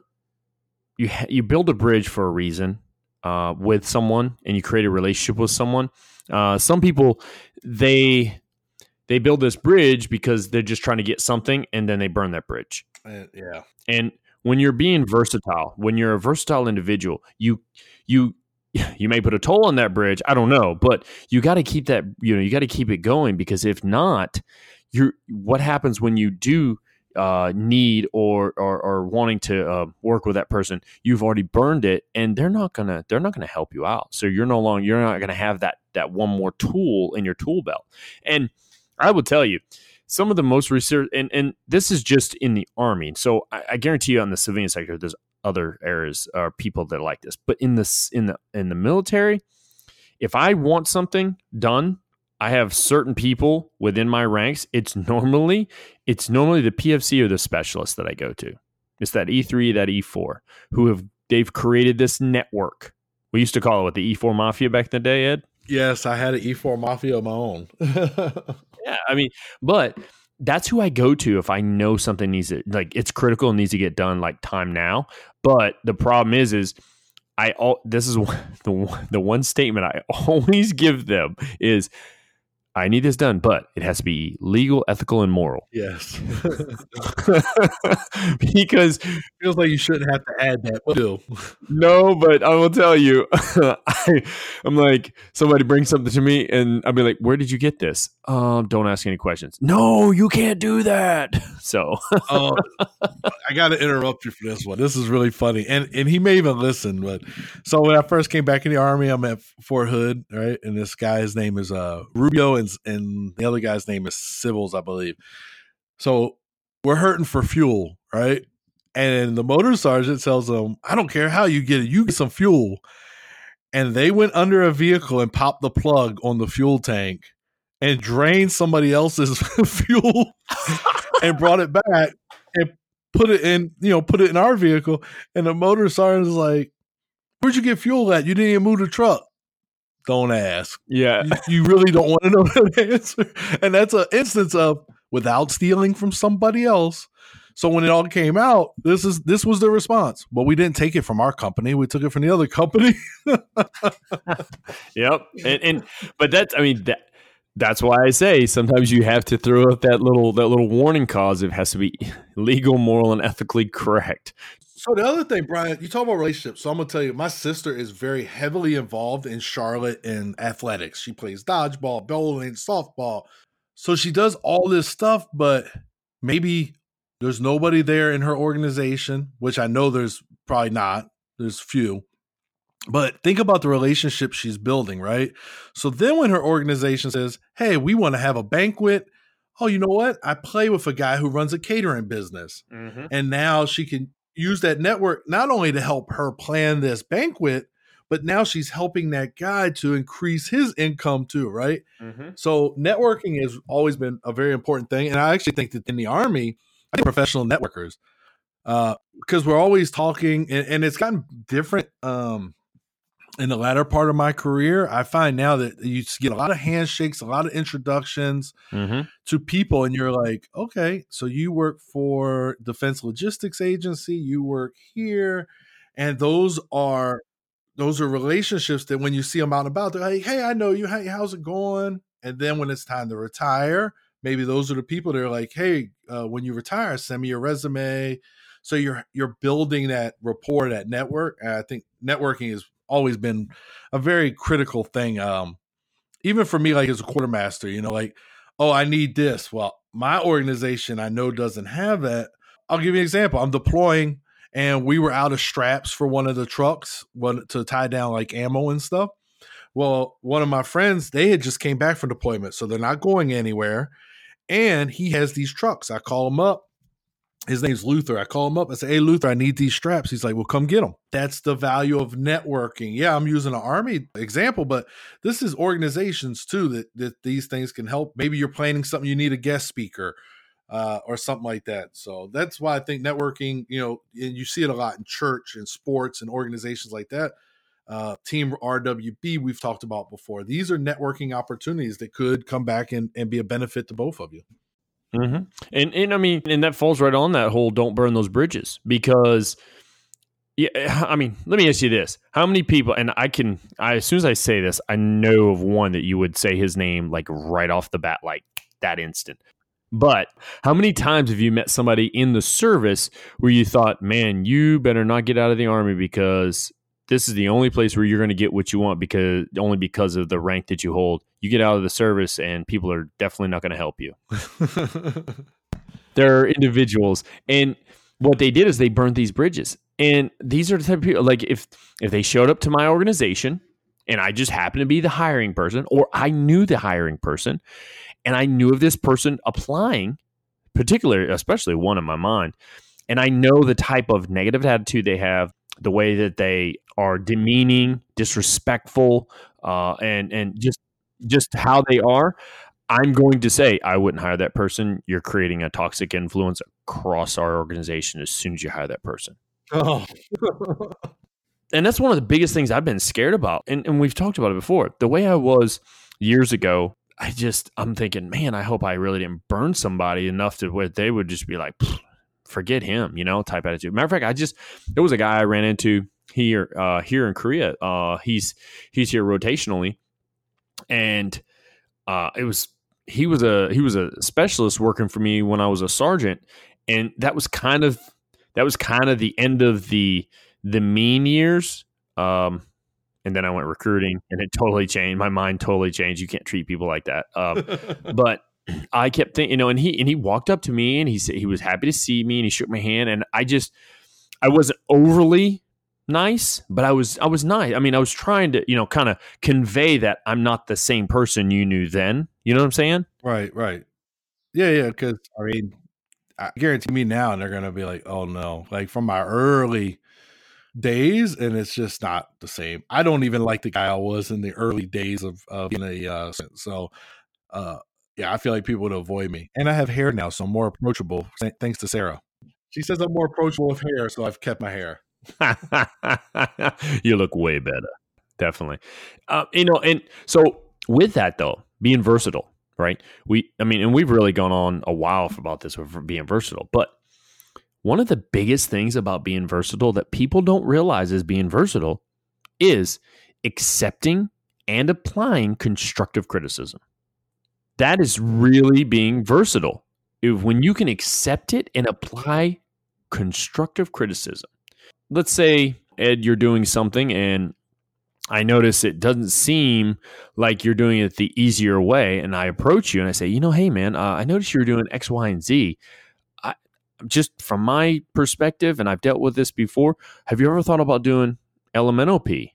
You ha- you build a bridge for a reason uh, with someone and you create a relationship with someone. Uh, some people they they build this bridge because they're just trying to get something and then they burn that bridge. Uh, yeah. And when you're being versatile, when you're a versatile individual, you you you may put a toll on that bridge. I don't know, but you got to keep that. You know, you got to keep it going because if not, you're. What happens when you do uh, need or, or, or wanting to uh, work with that person, you've already burned it, and they're not gonna they're not gonna help you out. So you're no longer you're not gonna have that that one more tool in your tool belt. And I will tell you, some of the most research and and this is just in the army. So I, I guarantee you on the civilian sector, there's other areas or people that are like this, but in this in the in the military, if I want something done I have certain people within my ranks. It's normally it's normally the PFC or the specialist that I go to. It's that E3, that E4, who have they've created this network. We used to call it what the E4 Mafia back in the day, Ed. Yes, I had an E4 Mafia of my own. yeah, I mean, but that's who I go to if I know something needs to like it's critical and needs to get done like time now. But the problem is, is I all this is the the one statement I always give them is I need this done, but it has to be legal, ethical, and moral. Yes. because it feels like you shouldn't have to add that. No, but I will tell you, I, am like somebody brings something to me, and I'll be like, "Where did you get this?" Um, don't ask any questions. No, you can't do that. So, uh, I got to interrupt you for this one. This is really funny, and and he may even listen. But so when I first came back in the army, I'm at Fort Hood, right, and this guy, his name is uh Rubio and the other guy's name is Civils, I believe. So we're hurting for fuel, right? And the motor sergeant tells them, I don't care how you get it, you get some fuel. And they went under a vehicle and popped the plug on the fuel tank and drained somebody else's fuel and brought it back and put it in, you know, put it in our vehicle. And the motor sergeant is like, Where'd you get fuel at? You didn't even move the truck don't ask. Yeah. You, you really don't want to know that answer. And that's an instance of without stealing from somebody else. So when it all came out, this is this was the response. But we didn't take it from our company. We took it from the other company. yep. And, and but that's I mean that that's why I say sometimes you have to throw out that little that little warning cause. It has to be legal, moral, and ethically correct. So the other thing, Brian, you talk about relationships. So I'm gonna tell you, my sister is very heavily involved in Charlotte in athletics. She plays dodgeball, bowling, softball. So she does all this stuff, but maybe there's nobody there in her organization, which I know there's probably not. There's few. But think about the relationship she's building, right? So then when her organization says, Hey, we want to have a banquet. Oh, you know what? I play with a guy who runs a catering business. Mm-hmm. And now she can use that network not only to help her plan this banquet, but now she's helping that guy to increase his income too, right? Mm-hmm. So networking has always been a very important thing, and I actually think that in the army, I think professional networkers, uh, because we're always talking, and, and it's gotten different. Um, in the latter part of my career, I find now that you get a lot of handshakes, a lot of introductions mm-hmm. to people, and you're like, okay, so you work for Defense Logistics Agency, you work here, and those are those are relationships that when you see them out and about, they're like, hey, I know you, hey, how's it going? And then when it's time to retire, maybe those are the people that are like, hey, uh, when you retire, send me your resume. So you're you're building that rapport, that network. And I think networking is always been a very critical thing. Um, even for me, like as a quartermaster, you know, like, oh, I need this. Well, my organization I know doesn't have that. I'll give you an example. I'm deploying and we were out of straps for one of the trucks one, to tie down like ammo and stuff. Well, one of my friends, they had just came back from deployment, so they're not going anywhere. And he has these trucks. I call him up his name's Luther. I call him up. I say, "Hey, Luther, I need these straps." He's like, "Well, come get them." That's the value of networking. Yeah, I'm using an army example, but this is organizations too that that these things can help. Maybe you're planning something, you need a guest speaker. Uh, or something like that. So that's why I think networking, you know, and you see it a lot in church and sports and organizations like that. Uh, Team RWB, we've talked about before. These are networking opportunities that could come back and, and be a benefit to both of you. Mm-hmm. And and I mean, and that falls right on that whole don't burn those bridges because. Yeah, I mean, let me ask you this: How many people? And I can, I as soon as I say this, I know of one that you would say his name like right off the bat, like that instant. But how many times have you met somebody in the service where you thought, man, you better not get out of the army because this is the only place where you're going to get what you want because only because of the rank that you hold. You get out of the service and people are definitely not going to help you. They're individuals and what they did is they burned these bridges. And these are the type of people like if if they showed up to my organization and I just happened to be the hiring person or I knew the hiring person and I knew of this person applying, particularly especially one in my mind, and I know the type of negative attitude they have the way that they are demeaning, disrespectful, uh, and and just just how they are, I'm going to say I wouldn't hire that person. You're creating a toxic influence across our organization as soon as you hire that person. Oh. and that's one of the biggest things I've been scared about. And, and we've talked about it before. The way I was years ago, I just, I'm thinking, man, I hope I really didn't burn somebody enough to where they would just be like, forget him, you know, type attitude. Matter of fact, I just there was a guy I ran into here uh, here in Korea. Uh, he's he's here rotationally, and uh, it was he was a he was a specialist working for me when I was a sergeant, and that was kind of that was kind of the end of the the mean years. Um, and then I went recruiting, and it totally changed. My mind totally changed. You can't treat people like that. Um, but I kept thinking, you know, and he and he walked up to me and he said he was happy to see me and he shook my hand and I just I wasn't overly nice, but I was I was nice. I mean, I was trying to, you know, kind of convey that I'm not the same person you knew then. You know what I'm saying? Right, right. Yeah, yeah, because I mean, I guarantee me now they're gonna be like, oh no, like from my early days, and it's just not the same. I don't even like the guy I was in the early days of, of being a uh, so uh yeah, I feel like people would avoid me. And I have hair now, so I'm more approachable thanks to Sarah. She says I'm more approachable with hair, so I've kept my hair. you look way better. Definitely. Uh, you know, and so with that though, being versatile, right? We, I mean, and we've really gone on a while about this with being versatile, but one of the biggest things about being versatile that people don't realize is being versatile is accepting and applying constructive criticism that is really being versatile. If, when you can accept it and apply constructive criticism. Let's say, Ed, you're doing something and I notice it doesn't seem like you're doing it the easier way. And I approach you and I say, you know, hey, man, uh, I noticed you're doing X, Y, and Z. I, just from my perspective, and I've dealt with this before, have you ever thought about doing LMNOP?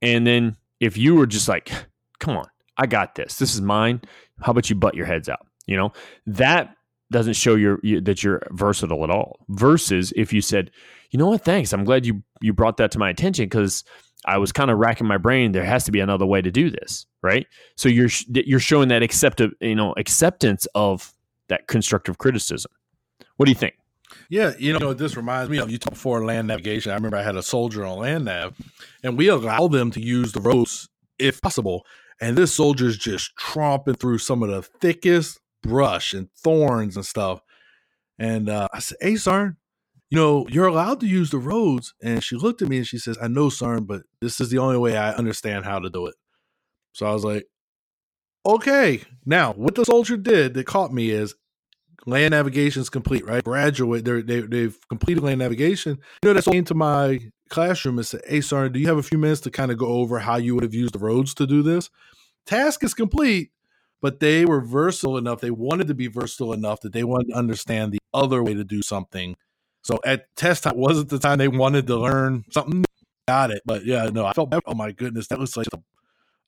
And then if you were just like, come on, I got this, this is mine, how about you butt your heads out? You know, that doesn't show your you, that you're versatile at all. Versus if you said, you know what, thanks, I'm glad you you brought that to my attention because I was kind of racking my brain. There has to be another way to do this, right? So you're you're showing that accept you know acceptance of that constructive criticism. What do you think? Yeah, you know, this reminds me of you talked before land navigation. I remember I had a soldier on land nav, and we allow them to use the roads if possible. And this soldier's just tromping through some of the thickest brush and thorns and stuff. And uh, I said, Hey, Sarn, you know, you're allowed to use the roads. And she looked at me and she says, I know, Sarn, but this is the only way I understand how to do it. So I was like, Okay. Now, what the soldier did that caught me is land navigation is complete, right? Graduate, they're, they, they've completed land navigation. You know, that's into my classroom and said, Hey, Sarn, do you have a few minutes to kind of go over how you would have used the roads to do this? Task is complete but they were versatile enough. They wanted to be versatile enough that they wanted to understand the other way to do something. So at test time wasn't the time they wanted to learn something. Got it, but yeah, no, I felt bad. Oh my goodness, that looks like a,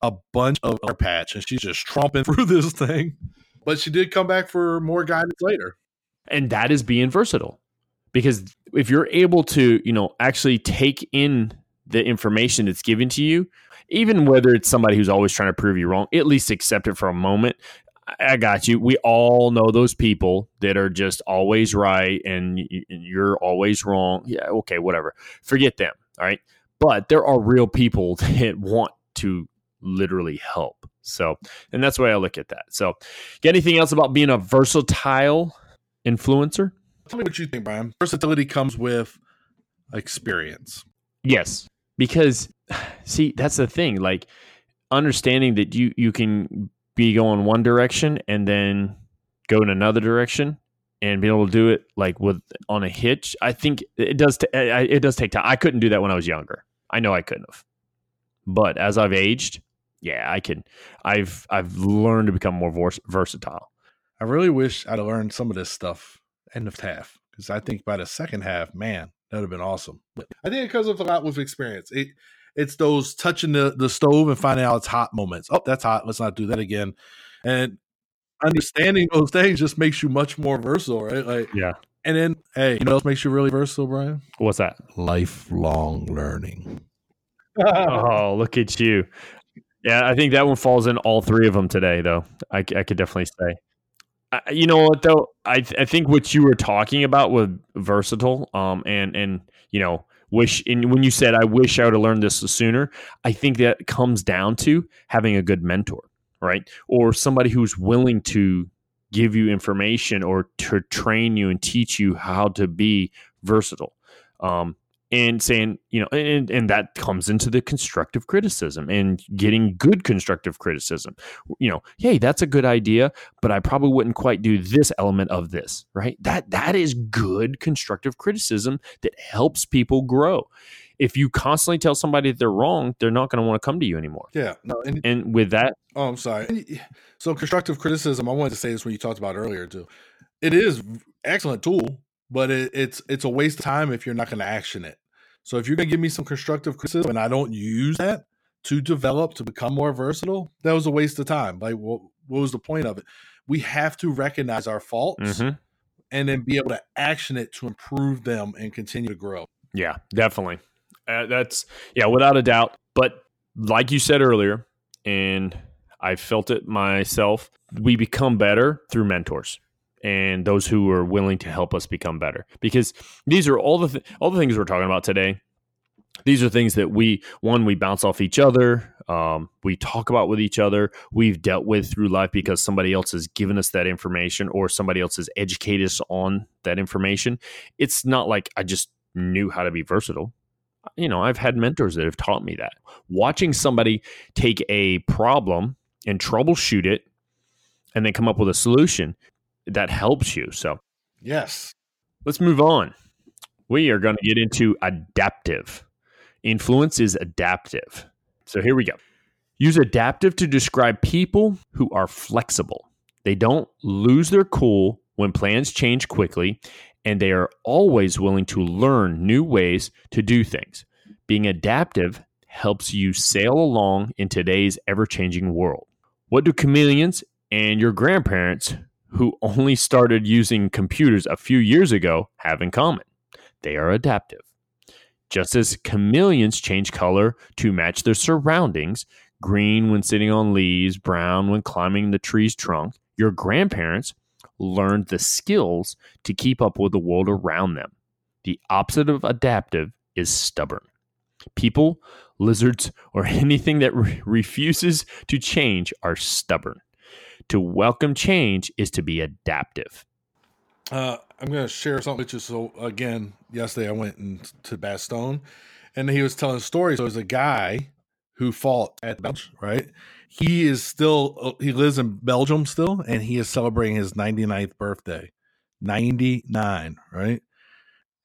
a bunch of our patch, and she's just tromping through this thing. But she did come back for more guidance later, and that is being versatile. Because if you're able to, you know, actually take in the information that's given to you even whether it's somebody who's always trying to prove you wrong, at least accept it for a moment. I got you. We all know those people that are just always right and you're always wrong. Yeah, okay, whatever. Forget them. All right. But there are real people that want to literally help. So, and that's the way I look at that. So, get anything else about being a versatile influencer? Tell me what you think, Brian. Versatility comes with experience. Yes because see that's the thing like understanding that you you can be going one direction and then go in another direction and be able to do it like with on a hitch i think it does it does take time i couldn't do that when i was younger i know i couldn't have but as i've aged yeah i can i've i've learned to become more vers- versatile i really wish i'd learned some of this stuff in the half because i think by the second half man that would have been awesome. But I think it comes with a lot with experience. It it's those touching the, the stove and finding out it's hot moments. Oh, that's hot. Let's not do that again. And understanding those things just makes you much more versatile, right? Like yeah. And then hey, you know what makes you really versatile, Brian? What's that? Lifelong learning. oh, look at you. Yeah, I think that one falls in all three of them today, though. I, I could definitely say you know what though? I th- I think what you were talking about with versatile, um, and and you know, wish. And when you said I wish I would have learned this sooner, I think that comes down to having a good mentor, right, or somebody who's willing to give you information or to train you and teach you how to be versatile. Um, and saying, you know, and, and that comes into the constructive criticism and getting good constructive criticism. You know, hey, that's a good idea, but I probably wouldn't quite do this element of this, right? That that is good constructive criticism that helps people grow. If you constantly tell somebody that they're wrong, they're not going to want to come to you anymore. Yeah. No, and, and with that, oh, I'm sorry. So constructive criticism, I wanted to say this when you talked about earlier too. It is excellent tool, but it, it's it's a waste of time if you're not going to action it. So if you're going to give me some constructive criticism and I don't use that to develop to become more versatile, that was a waste of time. Like, what, what was the point of it? We have to recognize our faults mm-hmm. and then be able to action it to improve them and continue to grow. Yeah, definitely. Uh, that's yeah, without a doubt. But like you said earlier, and I felt it myself, we become better through mentors and those who are willing to help us become better. Because these are all the th- all the things we're talking about today. These are things that we one we bounce off each other. Um, we talk about with each other. We've dealt with through life because somebody else has given us that information or somebody else has educated us on that information. It's not like I just knew how to be versatile. You know, I've had mentors that have taught me that. Watching somebody take a problem and troubleshoot it and then come up with a solution that helps you. So, yes. Let's move on. We are going to get into adaptive. Influence is adaptive. So, here we go. Use adaptive to describe people who are flexible. They don't lose their cool when plans change quickly, and they are always willing to learn new ways to do things. Being adaptive helps you sail along in today's ever changing world. What do chameleons and your grandparents who only started using computers a few years ago have in common? They are adaptive. Just as chameleons change color to match their surroundings, green when sitting on leaves, brown when climbing the tree's trunk, your grandparents learned the skills to keep up with the world around them. The opposite of adaptive is stubborn. People, lizards, or anything that re- refuses to change are stubborn. To welcome change is to be adaptive. Uh, I'm going to share something with you. So, again, yesterday I went in, to Bastogne and he was telling a story. So, there's a guy who fought at the bench, right? He is still, uh, he lives in Belgium still, and he is celebrating his 99th birthday. 99, right?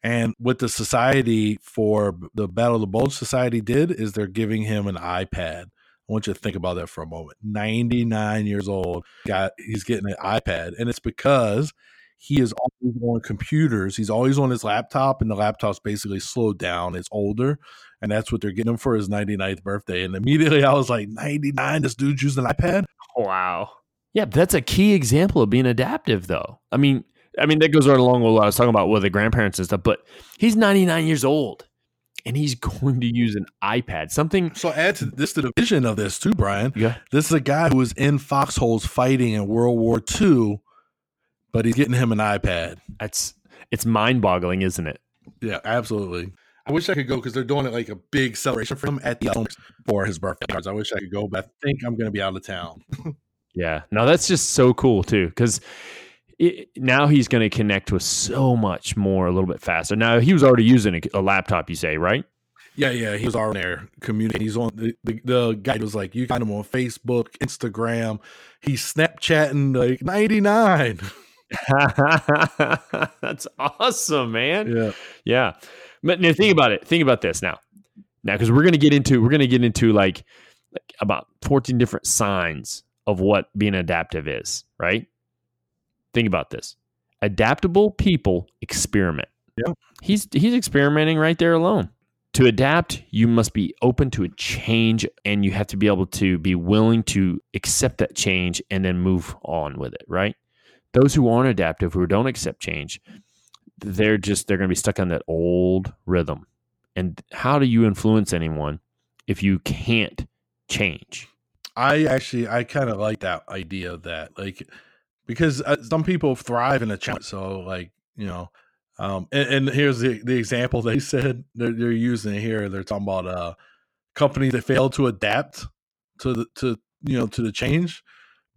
And what the society for the Battle of the Bulge Society did is they're giving him an iPad. I want you to think about that for a moment. 99 years old, got he's getting an iPad, and it's because he is always on computers. He's always on his laptop, and the laptop's basically slowed down. It's older, and that's what they're getting him for his 99th birthday. And immediately I was like, 99, this dude's using an iPad? Wow. Yeah, that's a key example of being adaptive, though. I mean, I mean, that goes right along with what I was talking about with the grandparents and stuff, but he's 99 years old and he's going to use an iPad. Something. So add to this to the vision of this too, Brian. Yeah. This is a guy who was in foxholes fighting in World War II, but he's getting him an iPad. That's it's mind boggling, isn't it? Yeah, absolutely. I wish I could go because they're doing it like a big celebration for him at the for his birthday cards. I wish I could go, but I think I'm going to be out of town. yeah, no, that's just so cool too because it, now he's going to connect with so much more a little bit faster. Now he was already using a, a laptop, you say, right? Yeah, yeah, he was already there communicating. He's on the, the, the guy was like, you find him on Facebook, Instagram. He's Snapchatting like ninety nine. That's awesome, man. Yeah, yeah. But now think about it. Think about this now. Now, because we're gonna get into we're gonna get into like, like about fourteen different signs of what being adaptive is, right? Think about this. Adaptable people experiment. Yeah. He's he's experimenting right there alone. To adapt, you must be open to a change and you have to be able to be willing to accept that change and then move on with it, right? Those who aren't adaptive, who don't accept change, they're just they're going to be stuck on that old rhythm. And how do you influence anyone if you can't change? I actually I kind of like that idea of that. Like because uh, some people thrive in a challenge. So, like you know, um, and, and, here's the the example they said they're, they're using here. They're talking about uh companies that fail to adapt to the to you know to the change.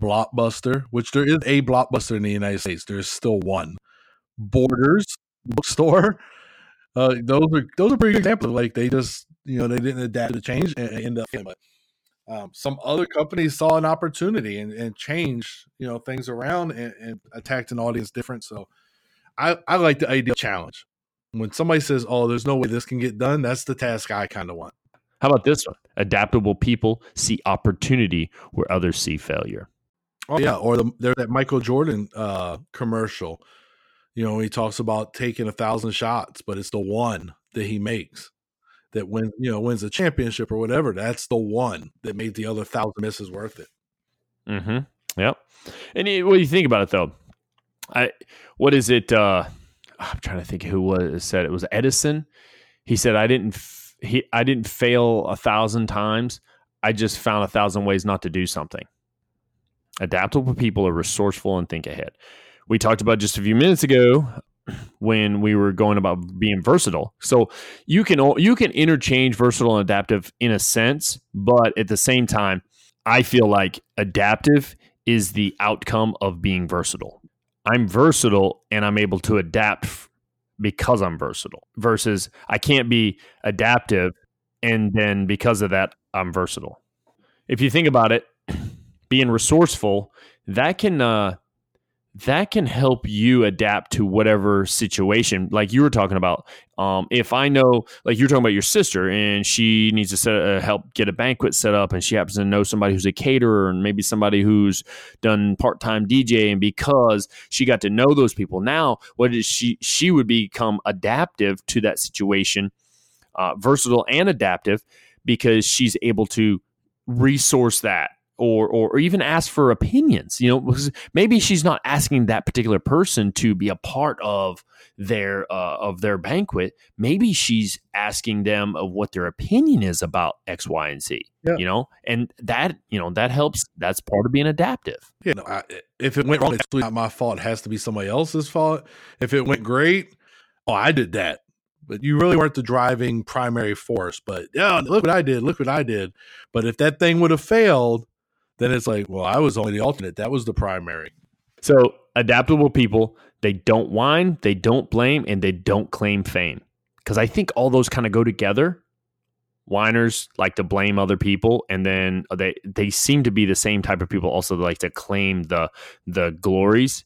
Blockbuster, which there is a blockbuster in the United States, there's still one. Borders bookstore. Uh, those are those are pretty good examples. Like they just you know they didn't adapt to change and, end up. But um, some other companies saw an opportunity and, and changed you know things around and, and, attacked an audience different. So I, I like the idea of challenge. When somebody says oh there's no way this can get done that's the task i kind of want. How about this one? Adaptable people see opportunity where others see failure. Oh yeah or the, there's that michael jordan uh, commercial you know he talks about taking a thousand shots but it's the one that he makes that wins, you know, wins a championship or whatever. That's the one that made the other thousand misses worth it. Mm-hmm. Yep. And what do you think about it though? I what is it? uh I'm trying to think who was said it was Edison. He said I didn't he I didn't fail a thousand times. I just found a thousand ways not to do something. Adaptable people are resourceful and think ahead. We talked about just a few minutes ago when we were going about being versatile. So you can you can interchange versatile and adaptive in a sense, but at the same time, I feel like adaptive is the outcome of being versatile. I'm versatile and I'm able to adapt because I'm versatile versus I can't be adaptive and then because of that I'm versatile. If you think about it, being resourceful, that can uh that can help you adapt to whatever situation like you were talking about. Um, if i know like you're talking about your sister and she needs to set, uh, help get a banquet set up and she happens to know somebody who's a caterer and maybe somebody who's done part-time dj and because she got to know those people now what is she she would become adaptive to that situation uh, versatile and adaptive because she's able to resource that or, or or even ask for opinions. You know, maybe she's not asking that particular person to be a part of their uh, of their banquet. Maybe she's asking them of what their opinion is about X, Y, and Z. Yeah. You know, and that you know that helps. That's part of being adaptive. Yeah, no, I, if it went wrong, it's not my fault. It has to be somebody else's fault. If it went great, oh, I did that but you really weren't the driving primary force. But yeah, look what I did. Look what I did. But if that thing would have failed, then it's like, well, I was only the alternate. That was the primary. So adaptable people, they don't whine, they don't blame, and they don't claim fame. Because I think all those kind of go together. Whiners like to blame other people, and then they they seem to be the same type of people also like to claim the the glories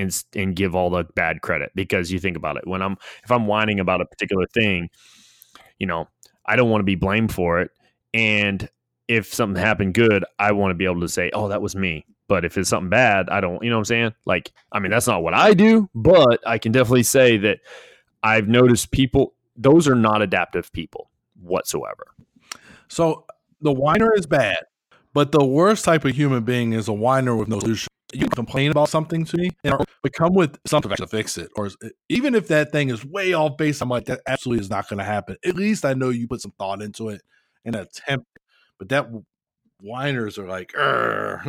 and and give all the bad credit because you think about it when I'm if I'm whining about a particular thing, you know, I don't want to be blamed for it and if something happened good, I want to be able to say, "Oh, that was me." But if it's something bad, I don't, you know what I'm saying? Like, I mean, that's not what I do, but I can definitely say that I've noticed people those are not adaptive people whatsoever. So, the whiner is bad, but the worst type of human being is a whiner with no solution you complain about something to me and come with something to fix it. Or even if that thing is way off base, I'm like, that absolutely is not going to happen. At least I know you put some thought into it and attempt. But that whiners are like, yeah,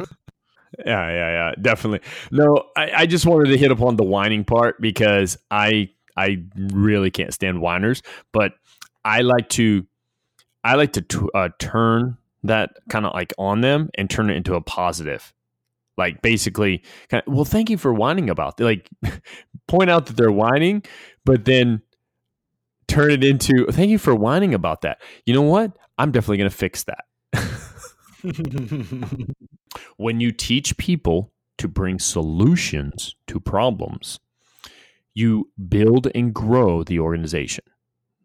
yeah, yeah, definitely. No, I, I just wanted to hit upon the whining part because I I really can't stand whiners, but I like to I like to t- uh, turn that kind of like on them and turn it into a positive. Like basically kind of, well thank you for whining about like point out that they're whining but then turn it into thank you for whining about that. You know what? I'm definitely going to fix that when you teach people to bring solutions to problems you build and grow the organization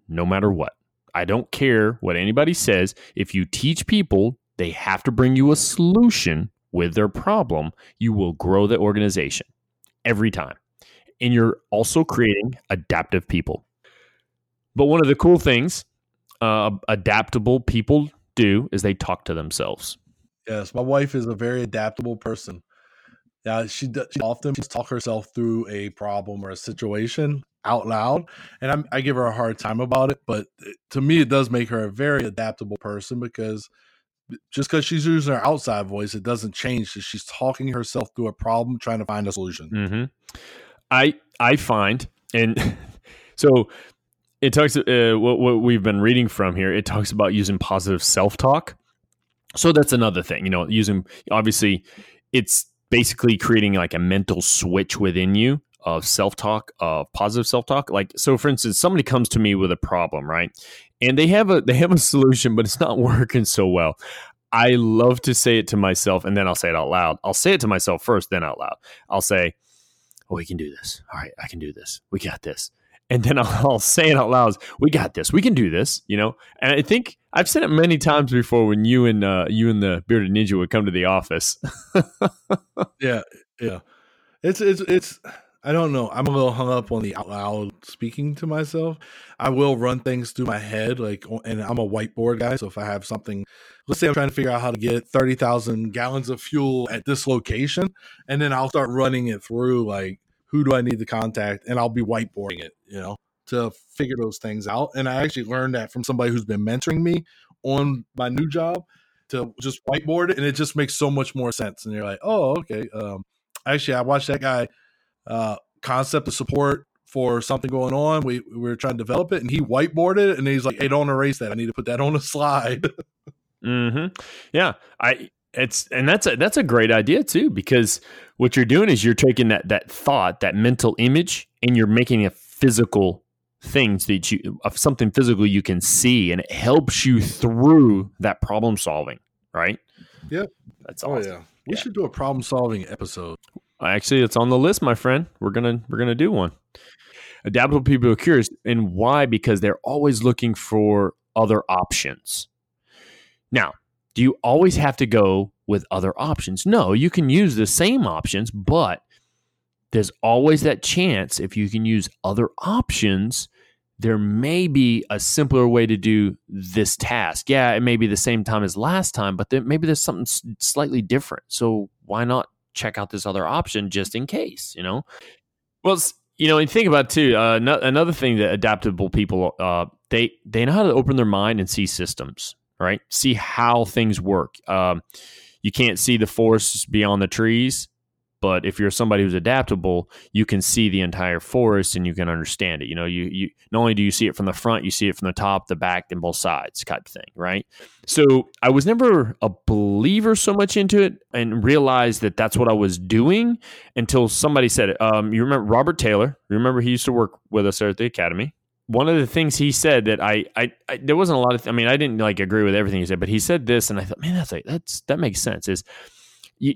no matter what i don't care what anybody says if you teach people they have to bring you a solution with their problem, you will grow the organization every time. And you're also creating adaptive people. But one of the cool things uh, adaptable people do is they talk to themselves. Yes, my wife is a very adaptable person. Yeah, she, does, she often talk herself through a problem or a situation out loud, and I'm, I give her a hard time about it. But to me, it does make her a very adaptable person because just because she's using her outside voice, it doesn't change that she's talking herself through a problem, trying to find a solution. Mm-hmm. I I find, and so it talks uh, what what we've been reading from here. It talks about using positive self talk. So that's another thing, you know, using obviously it's basically creating like a mental switch within you of self talk, of positive self talk. Like, so for instance, somebody comes to me with a problem, right? And they have a they have a solution, but it's not working so well. I love to say it to myself and then I'll say it out loud. I'll say it to myself first, then out loud. I'll say, Oh, we can do this. All right, I can do this. We got this. And then I'll, say it out loud. We got this. We can do this. You know. And I think I've said it many times before when you and uh, you and the bearded ninja would come to the office. yeah, yeah. It's it's it's I don't know. I'm a little hung up on the out loud speaking to myself. I will run things through my head, like, and I'm a whiteboard guy. So if I have something, let's say I'm trying to figure out how to get 30,000 gallons of fuel at this location, and then I'll start running it through, like, who do I need to contact? And I'll be whiteboarding it, you know, to figure those things out. And I actually learned that from somebody who's been mentoring me on my new job to just whiteboard it. And it just makes so much more sense. And you're like, oh, okay. Um, actually, I watched that guy uh, concept of support for something going on. We, we were trying to develop it, and he whiteboarded it, and he's like, "Hey, don't erase that. I need to put that on a slide." mm-hmm. Yeah, I it's and that's a that's a great idea too because what you're doing is you're taking that that thought, that mental image, and you're making a physical things that you of something physical you can see, and it helps you through that problem solving. Right? Yep. That's oh, awesome. Oh yeah. We yeah. should do a problem solving episode. Actually, it's on the list, my friend. We're gonna we're gonna do one. Adaptable people are curious, and why? Because they're always looking for other options. Now, do you always have to go with other options? No, you can use the same options, but there's always that chance if you can use other options there may be a simpler way to do this task. Yeah, it may be the same time as last time, but there, maybe there's something slightly different. So why not check out this other option just in case, you know? Well, you know, and think about too. Uh, another thing that adaptable people uh, they they know how to open their mind and see systems, right? See how things work. Um, you can't see the forest beyond the trees, but if you're somebody who's adaptable, you can see the entire forest and you can understand it. You know, you you not only do you see it from the front, you see it from the top, the back, and both sides, type thing, right? So I was never a believer so much into it and realized that that's what I was doing until somebody said it. Um, you remember Robert Taylor? Remember he used to work with us there at the academy. One of the things he said that I, I, I there wasn't a lot of, th- I mean, I didn't like agree with everything he said, but he said this, and I thought, man, that's like that's that makes sense. Is you,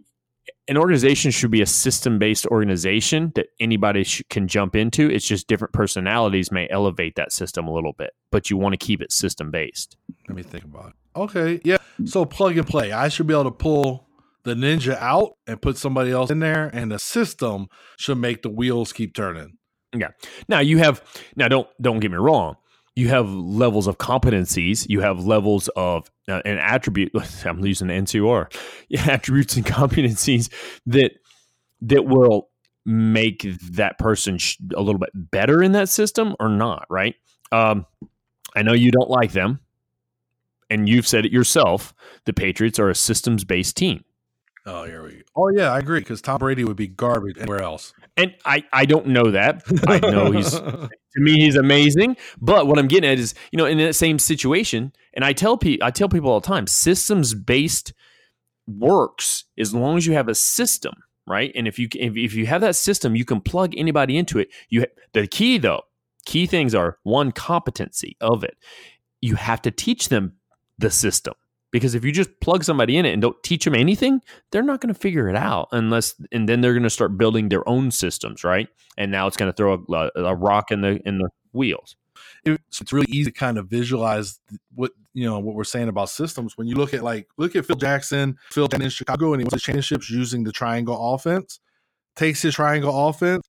an organization should be a system based organization that anybody sh- can jump into. It's just different personalities may elevate that system a little bit, but you want to keep it system based. Let me think about it. Okay. Yeah. So plug and play. I should be able to pull the ninja out and put somebody else in there, and the system should make the wheels keep turning. Yeah. Now you have now don't don't get me wrong you have levels of competencies, you have levels of uh, an attribute. I'm using N2R attributes and competencies that that will make that person sh- a little bit better in that system or not. Right? Um, I know you don't like them, and you've said it yourself. The Patriots are a systems based team. Oh, here we go. Oh, yeah, I agree because Tom Brady would be garbage anywhere else. And I, I don't know that. I know he's to me he's amazing. But what I'm getting at is, you know, in that same situation, and I tell people I tell people all the time, systems based works as long as you have a system, right? And if you if, if you have that system, you can plug anybody into it. You the key though, key things are one competency of it. You have to teach them the system because if you just plug somebody in it and don't teach them anything they're not going to figure it out unless and then they're going to start building their own systems right? And now it's going to throw a, a, rock in the in the wheels. It's really easy to kind of visualize what you know what we're saying about systems. When you look at like look at phil jackson phil jackson in chicago and he wins the championships using the triangle offense takes his triangle offense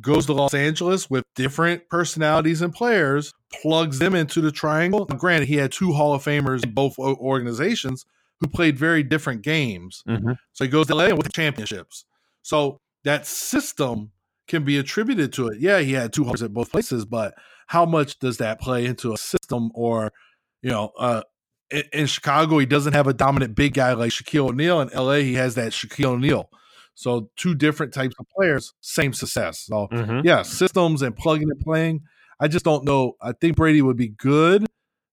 goes to Los Angeles with different personalities and players, plugs them into the triangle. granted, he had two Hall of Famers in both organizations who played very different games. Mm-hmm. So he goes to LA with championships. So that system can be attributed to it. Yeah, he had two Halls at both places, but how much does that play into a system or, you know, uh, in, in Chicago, he doesn't have a dominant big guy like Shaquille O'Neal. In LA, he has that Shaquille O'Neal. So two different types of players, same success. So mm-hmm. yeah, systems and plugging and playing. I just don't know. I think Brady would be good.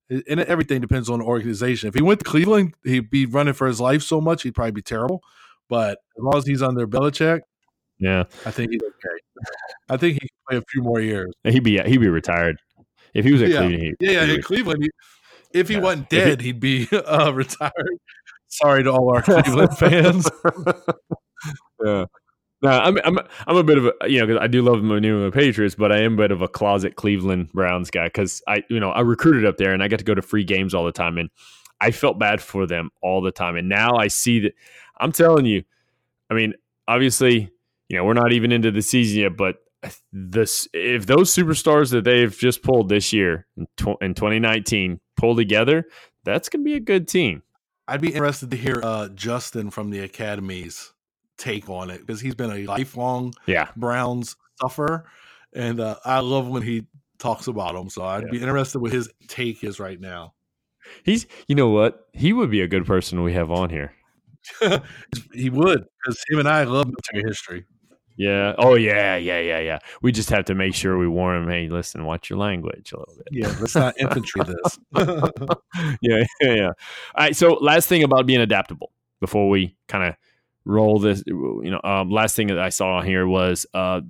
And everything depends on the organization. If he went to Cleveland, he'd be running for his life so much, he'd probably be terrible. But as long as he's under Belichick, yeah, I think he's okay. I think he can play a few more years. He'd be he'd be retired if he was at yeah. Cleveland. Yeah, yeah, in Cleveland, he, if he yeah. wasn't dead, he, would be uh, retired. Sorry to all our Cleveland fans yeah. No, I'm I'm I'm a bit of a you know because I do love the New England Patriots, but I am a bit of a closet Cleveland Browns guy because I you know I recruited up there and I got to go to free games all the time and I felt bad for them all the time and now I see that I'm telling you, I mean obviously you know we're not even into the season yet, but this if those superstars that they've just pulled this year in, tw- in 2019 pull together, that's gonna be a good team. I'd be interested to hear uh, Justin from the academies take on it because he's been a lifelong yeah. Browns sufferer, and uh, I love when he talks about them. So I'd yeah. be interested what his take is right now. He's, you know what, he would be a good person we have on here. he would because him and I love military history. Yeah. Oh, yeah, yeah, yeah, yeah. We just have to make sure we warn him. Hey, listen, watch your language a little bit. Yeah, let's not infantry this. yeah, yeah, yeah. All right. So, last thing about being adaptable before we kind of roll this. You know, um, last thing that I saw here was uh,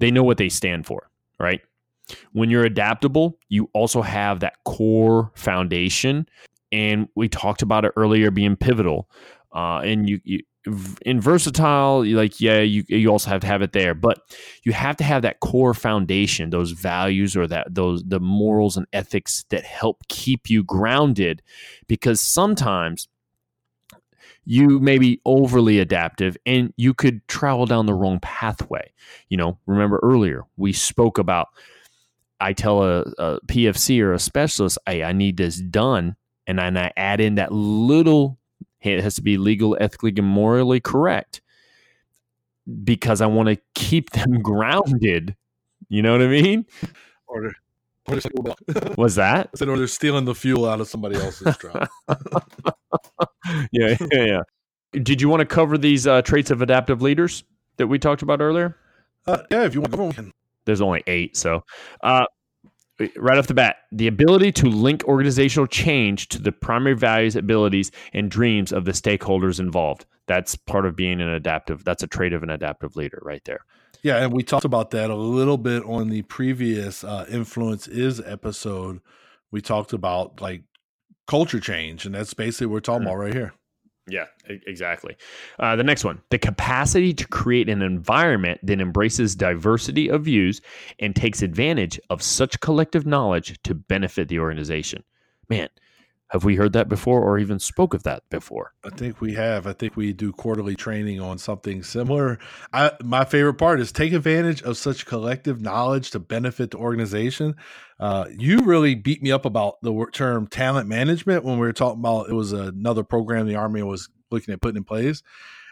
they know what they stand for, right? When you're adaptable, you also have that core foundation, and we talked about it earlier being pivotal. Uh, and you, you in versatile, like yeah, you you also have to have it there, but you have to have that core foundation, those values or that those the morals and ethics that help keep you grounded, because sometimes you may be overly adaptive and you could travel down the wrong pathway. You know, remember earlier we spoke about I tell a, a PFC or a specialist, hey, I need this done, and then I add in that little, hey, it has to be legal, ethically, and morally correct because I want to keep them grounded. You know what I mean? Or, or Was that? I said, or they're stealing the fuel out of somebody else's truck. yeah, yeah, yeah. Did you want to cover these uh, traits of adaptive leaders that we talked about earlier? Uh, yeah, if you want to go, we. There's only eight, so uh, right off the bat, the ability to link organizational change to the primary values, abilities, and dreams of the stakeholders involved. That's part of being an adaptive. That's a trait of an adaptive leader, right there. Yeah, and we talked about that a little bit on the previous uh, influence is episode. We talked about like culture change, and that's basically what we're talking Mm. about right here. Yeah, exactly. Uh, the next one the capacity to create an environment that embraces diversity of views and takes advantage of such collective knowledge to benefit the organization. Man, have we heard that before or even spoke of that before? I think we have. I think we do quarterly training on something similar. I, my favorite part is take advantage of such collective knowledge to benefit the organization. Uh, you really beat me up about the term talent management when we were talking about it was another program the army was looking at putting in place.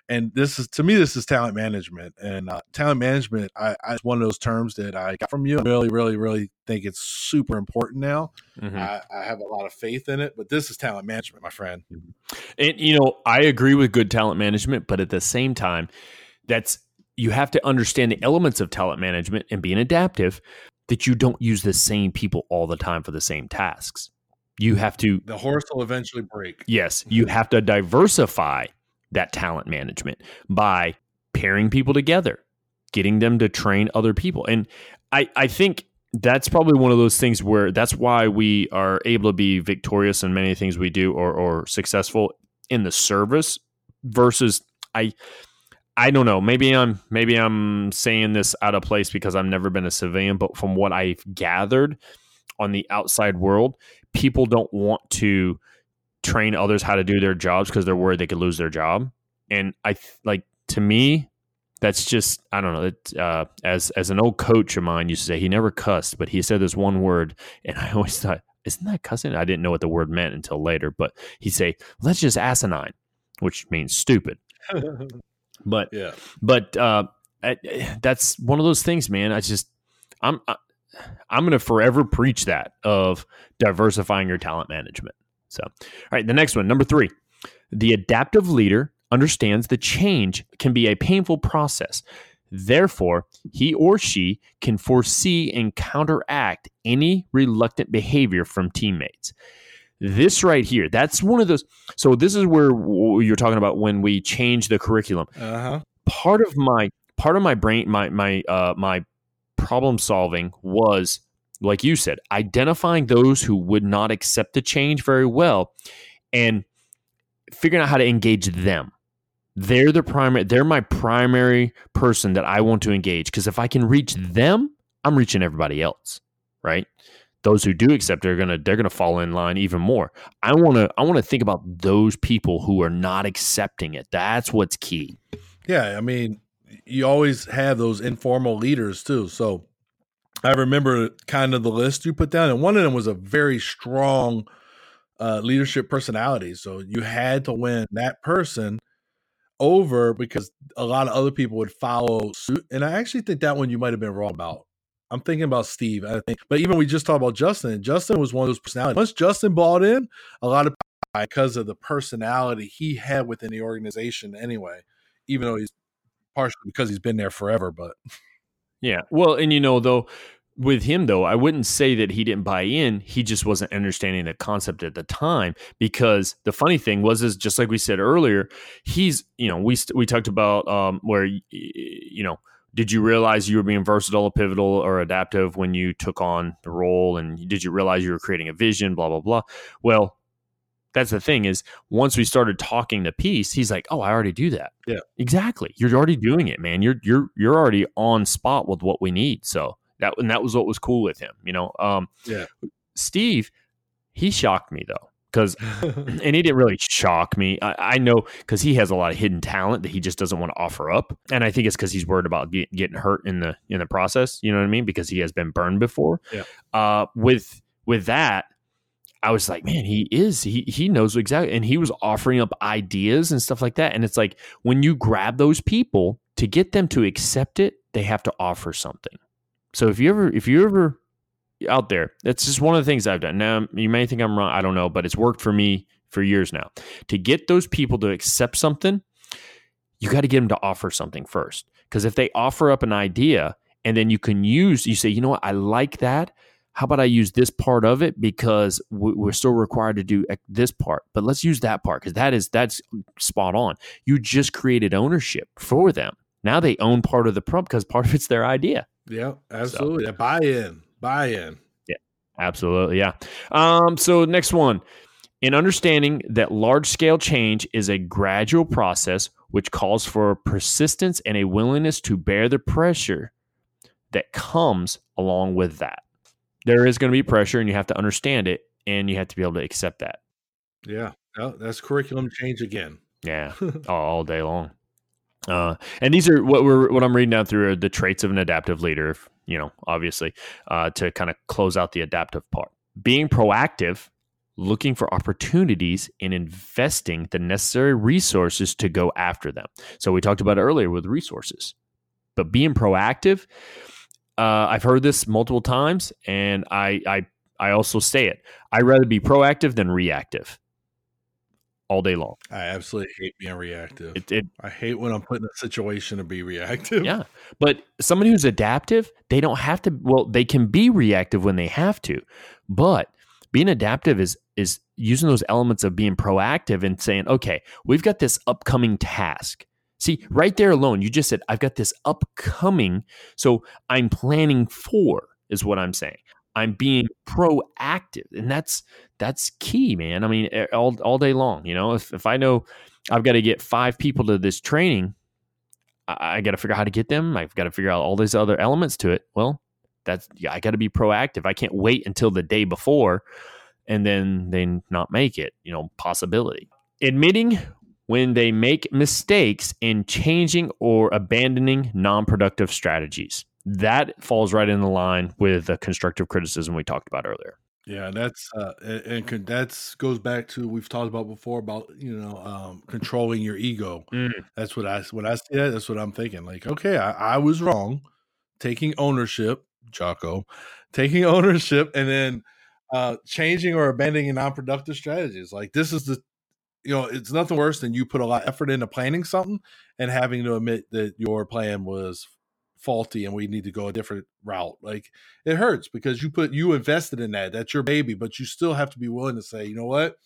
And this is to me, this is talent management. And uh, talent management, I, I, it's one of those terms that I got from you. I really, really, really think it's super important now. Mm-hmm. I, I have a lot of faith in it, but this is talent management, my friend. Mm-hmm. And you know, I agree with good talent management, but at the same time, that's you have to understand the elements of talent management and being adaptive that you don't use the same people all the time for the same tasks. You have to The horse will eventually break. yes, you mm-hmm. have to diversify that talent management by pairing people together, getting them to train other people. And I I think that's probably one of those things where that's why we are able to be victorious in many things we do or or successful in the service versus I I don't know. Maybe I'm maybe I'm saying this out of place because I've never been a civilian, but from what I've gathered on the outside world, people don't want to train others how to do their jobs because they're worried they could lose their job. And I like to me, that's just I don't know. It, uh, as as an old coach of mine used to say, he never cussed, but he said this one word, and I always thought, isn't that cussing? I didn't know what the word meant until later, but he'd say, let's just asinine, which means stupid. But yeah. but uh, I, that's one of those things, man. I just I'm I, I'm going to forever preach that of diversifying your talent management. So, all right, the next one, number three, the adaptive leader understands that change can be a painful process. Therefore, he or she can foresee and counteract any reluctant behavior from teammates. This right here, that's one of those. So, this is where you're talking about when we change the curriculum Uh huh. part of my part of my brain my my uh my problem solving was like you said identifying those who would not accept the change very well and figuring out how to engage them. They're the primary they're my primary person that i want to engage because if i can reach them i'm reaching everybody else right? Those who do accept are gonna they're gonna fall in line even more. I want to i want to think about those people who are not accepting it. That's what's key. Yeah, I mean, you always have those informal leaders too. So I remember kind of the list you put down, and one of them was a very strong uh, leadership personality. So you had to win that person over because a lot of other people would follow suit. And I actually think that one you might have been wrong about. I'm thinking about Steve. I think, but even we just talked about Justin. Justin was one of those personalities. Once Justin bought in, a lot of because of the personality he had within the organization anyway. Even though he's partially because he's been there forever, but Yeah. Well, and you know, though, with him, though, I wouldn't say that he didn't buy in. He just wasn't understanding the concept at the time. Because the funny thing was, is just like we said earlier, he's, you know, we we talked about um, where, you know, did you realize you were being versatile, pivotal, or adaptive when you took on the role? And did you realize you were creating a vision? Blah blah blah. Well, that's the thing is once we started talking the piece, he's like, "Oh, I already do that." Yeah. exactly. You're already doing it, man. You're you're you're already on spot with what we need. So that and that was what was cool with him. You know, um, Yeah. Steve, he shocked me though because and he didn't really shock me. I, I know because he has a lot of hidden talent that he just doesn't want to offer up, and I think it's because he's worried about get, getting hurt in the in the process. You know what I mean? Because he has been burned before. Yeah. Uh, with with that, I was like, man, he is he he knows exactly, and he was offering up ideas and stuff like that. And it's like when you grab those people to get them to accept it, they have to offer something. So if you ever if you ever out there. That's just one of the things I've done. Now, you may think I'm wrong. I don't know, but it's worked for me for years now. To get those people to accept something, you got to get them to offer something first. Because if they offer up an idea and then you can use, you say, you know what, I like that. How about I use this part of it because we're still required to do this part, but let's use that part because that is that's spot on. You just created ownership for them. Now they own part of the prompt because part of it's their idea. Yeah, absolutely. So, buy in buy-in. Yeah, absolutely. Yeah. Um, so next one, in understanding that large-scale change is a gradual process which calls for persistence and a willingness to bear the pressure that comes along with that. There is going to be pressure, and you have to understand it, and you have to be able to accept that. Yeah, oh, that's curriculum change again. Yeah, all day long. Uh, and these are what we're what I'm reading down through are the traits of an adaptive leader. You know, obviously, uh, to kind of close out the adaptive part. Being proactive, looking for opportunities, and investing the necessary resources to go after them. So we talked about it earlier with resources, but being proactive. Uh, I've heard this multiple times, and I I I also say it. I'd rather be proactive than reactive all day long. I absolutely hate being reactive. It, it, I hate when I'm put in a situation to be reactive. Yeah. But somebody who's adaptive, they don't have to well, they can be reactive when they have to. But being adaptive is is using those elements of being proactive and saying, "Okay, we've got this upcoming task." See, right there alone, you just said, "I've got this upcoming, so I'm planning for." Is what I'm saying. I'm being proactive, and that's that's key, man. I mean, all all day long. You know, if if I know I've got to get five people to this training, I, I got to figure out how to get them. I've got to figure out all these other elements to it. Well, that's yeah, I got to be proactive. I can't wait until the day before and then they not make it. You know, possibility. Admitting when they make mistakes in changing or abandoning non-productive strategies that falls right in the line with the constructive criticism we talked about earlier. Yeah, that's uh, and, and that's goes back to we've talked about before about you know um, controlling your ego. Mm. That's what I when I see that that's what I'm thinking. Like, okay, I, I was wrong, taking ownership, Jocko, taking ownership, and then uh, changing or abandoning non-productive strategies. Like this is the you know it's nothing worse than you put a lot of effort into planning something and having to admit that your plan was faulty and we need to go a different route. Like it hurts because you put you invested in that. That's your baby, but you still have to be willing to say, you know what?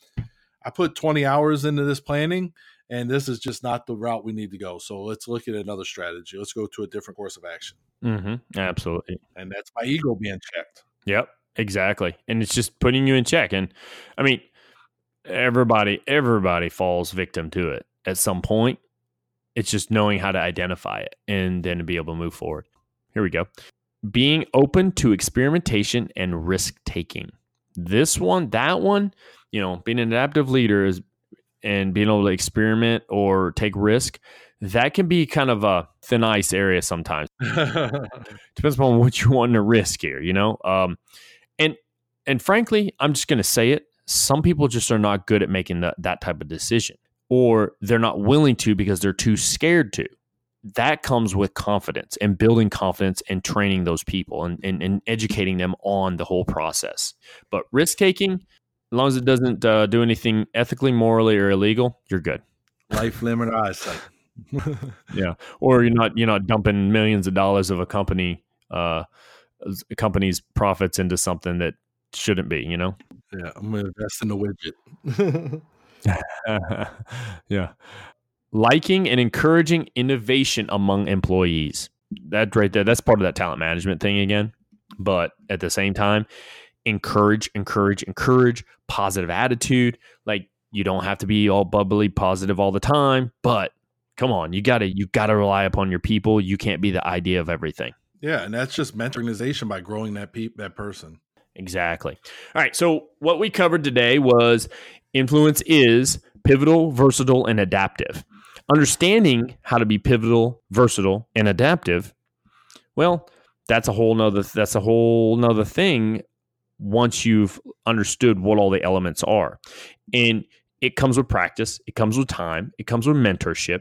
I put 20 hours into this planning and this is just not the route we need to go. So let's look at another strategy. Let's go to a different course of action. Mm-hmm. Absolutely. And that's my ego being checked. Yep, exactly. And it's just putting you in check. And I mean, everybody, everybody falls victim to it at some point. It's just knowing how to identify it and then to be able to move forward. Here we go. Being open to experimentation and risk taking. This one, that one, you know, being an adaptive leader is and being able to experiment or take risk, that can be kind of a thin ice area sometimes. Depends upon what you want to risk here, you know. Um, and and frankly, I'm just going to say it. Some people just are not good at making that that type of decision or they're not willing to because they're too scared to. That comes with confidence and building confidence and training those people and, and, and educating them on the whole process. But risk taking, as long as it doesn't uh, do anything ethically, morally, or illegal, you're good. Life limit eyesight. yeah, or you're not you're not dumping millions of dollars of a company uh, a company's profits into something that shouldn't be. You know. Yeah, I'm gonna invest in the widget. yeah. Liking and encouraging innovation among employees. That right there, that's part of that talent management thing again. But at the same time, encourage, encourage, encourage positive attitude. Like you don't have to be all bubbly positive all the time, but come on, you gotta you gotta rely upon your people. You can't be the idea of everything. Yeah, and that's just mentorization by growing that pe- that person. Exactly. All right. So, what we covered today was Influence is pivotal, versatile, and adaptive. Understanding how to be pivotal, versatile, and adaptive, well, that's a whole nother that's a whole nother thing once you've understood what all the elements are. And it comes with practice, it comes with time, it comes with mentorship.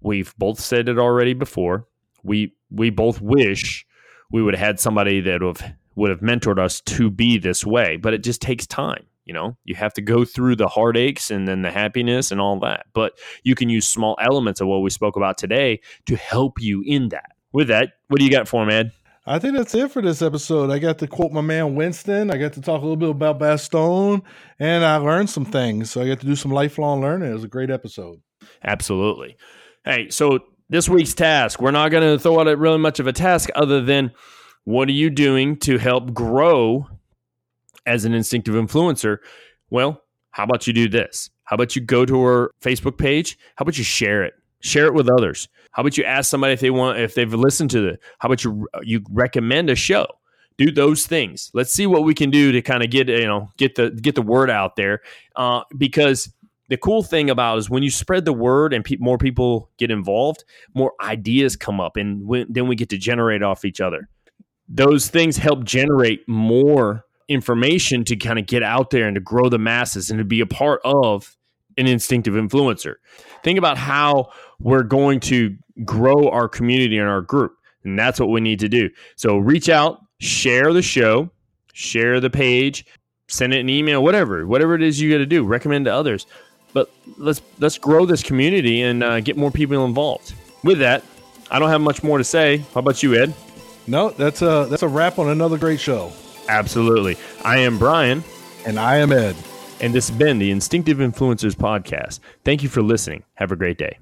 We've both said it already before. We we both wish we would have had somebody that would have would have mentored us to be this way, but it just takes time. You know, you have to go through the heartaches and then the happiness and all that. But you can use small elements of what we spoke about today to help you in that. With that, what do you got for him, Ed? I think that's it for this episode. I got to quote my man Winston. I got to talk a little bit about Bastogne, and I learned some things. So I got to do some lifelong learning. It was a great episode. Absolutely. Hey, so this week's task, we're not going to throw out really much of a task other than what are you doing to help grow as an instinctive influencer? Well, how about you do this? How about you go to her Facebook page? How about you share it? Share it with others. How about you ask somebody if they want if they've listened to the? How about you you recommend a show? Do those things. Let's see what we can do to kind of get you know get the get the word out there. Uh, because the cool thing about is when you spread the word and pe- more people get involved, more ideas come up, and when, then we get to generate off each other. Those things help generate more information to kind of get out there and to grow the masses and to be a part of an instinctive influencer. Think about how we're going to grow our community and our group. And that's what we need to do. So reach out, share the show, share the page, send it an email, whatever, whatever it is you got to do, recommend to others. But let's let's grow this community and uh, get more people involved. With that, I don't have much more to say. How about you, Ed? No, that's a that's a wrap on another great show. Absolutely. I am Brian. And I am Ed. And this has been the Instinctive Influencers Podcast. Thank you for listening. Have a great day.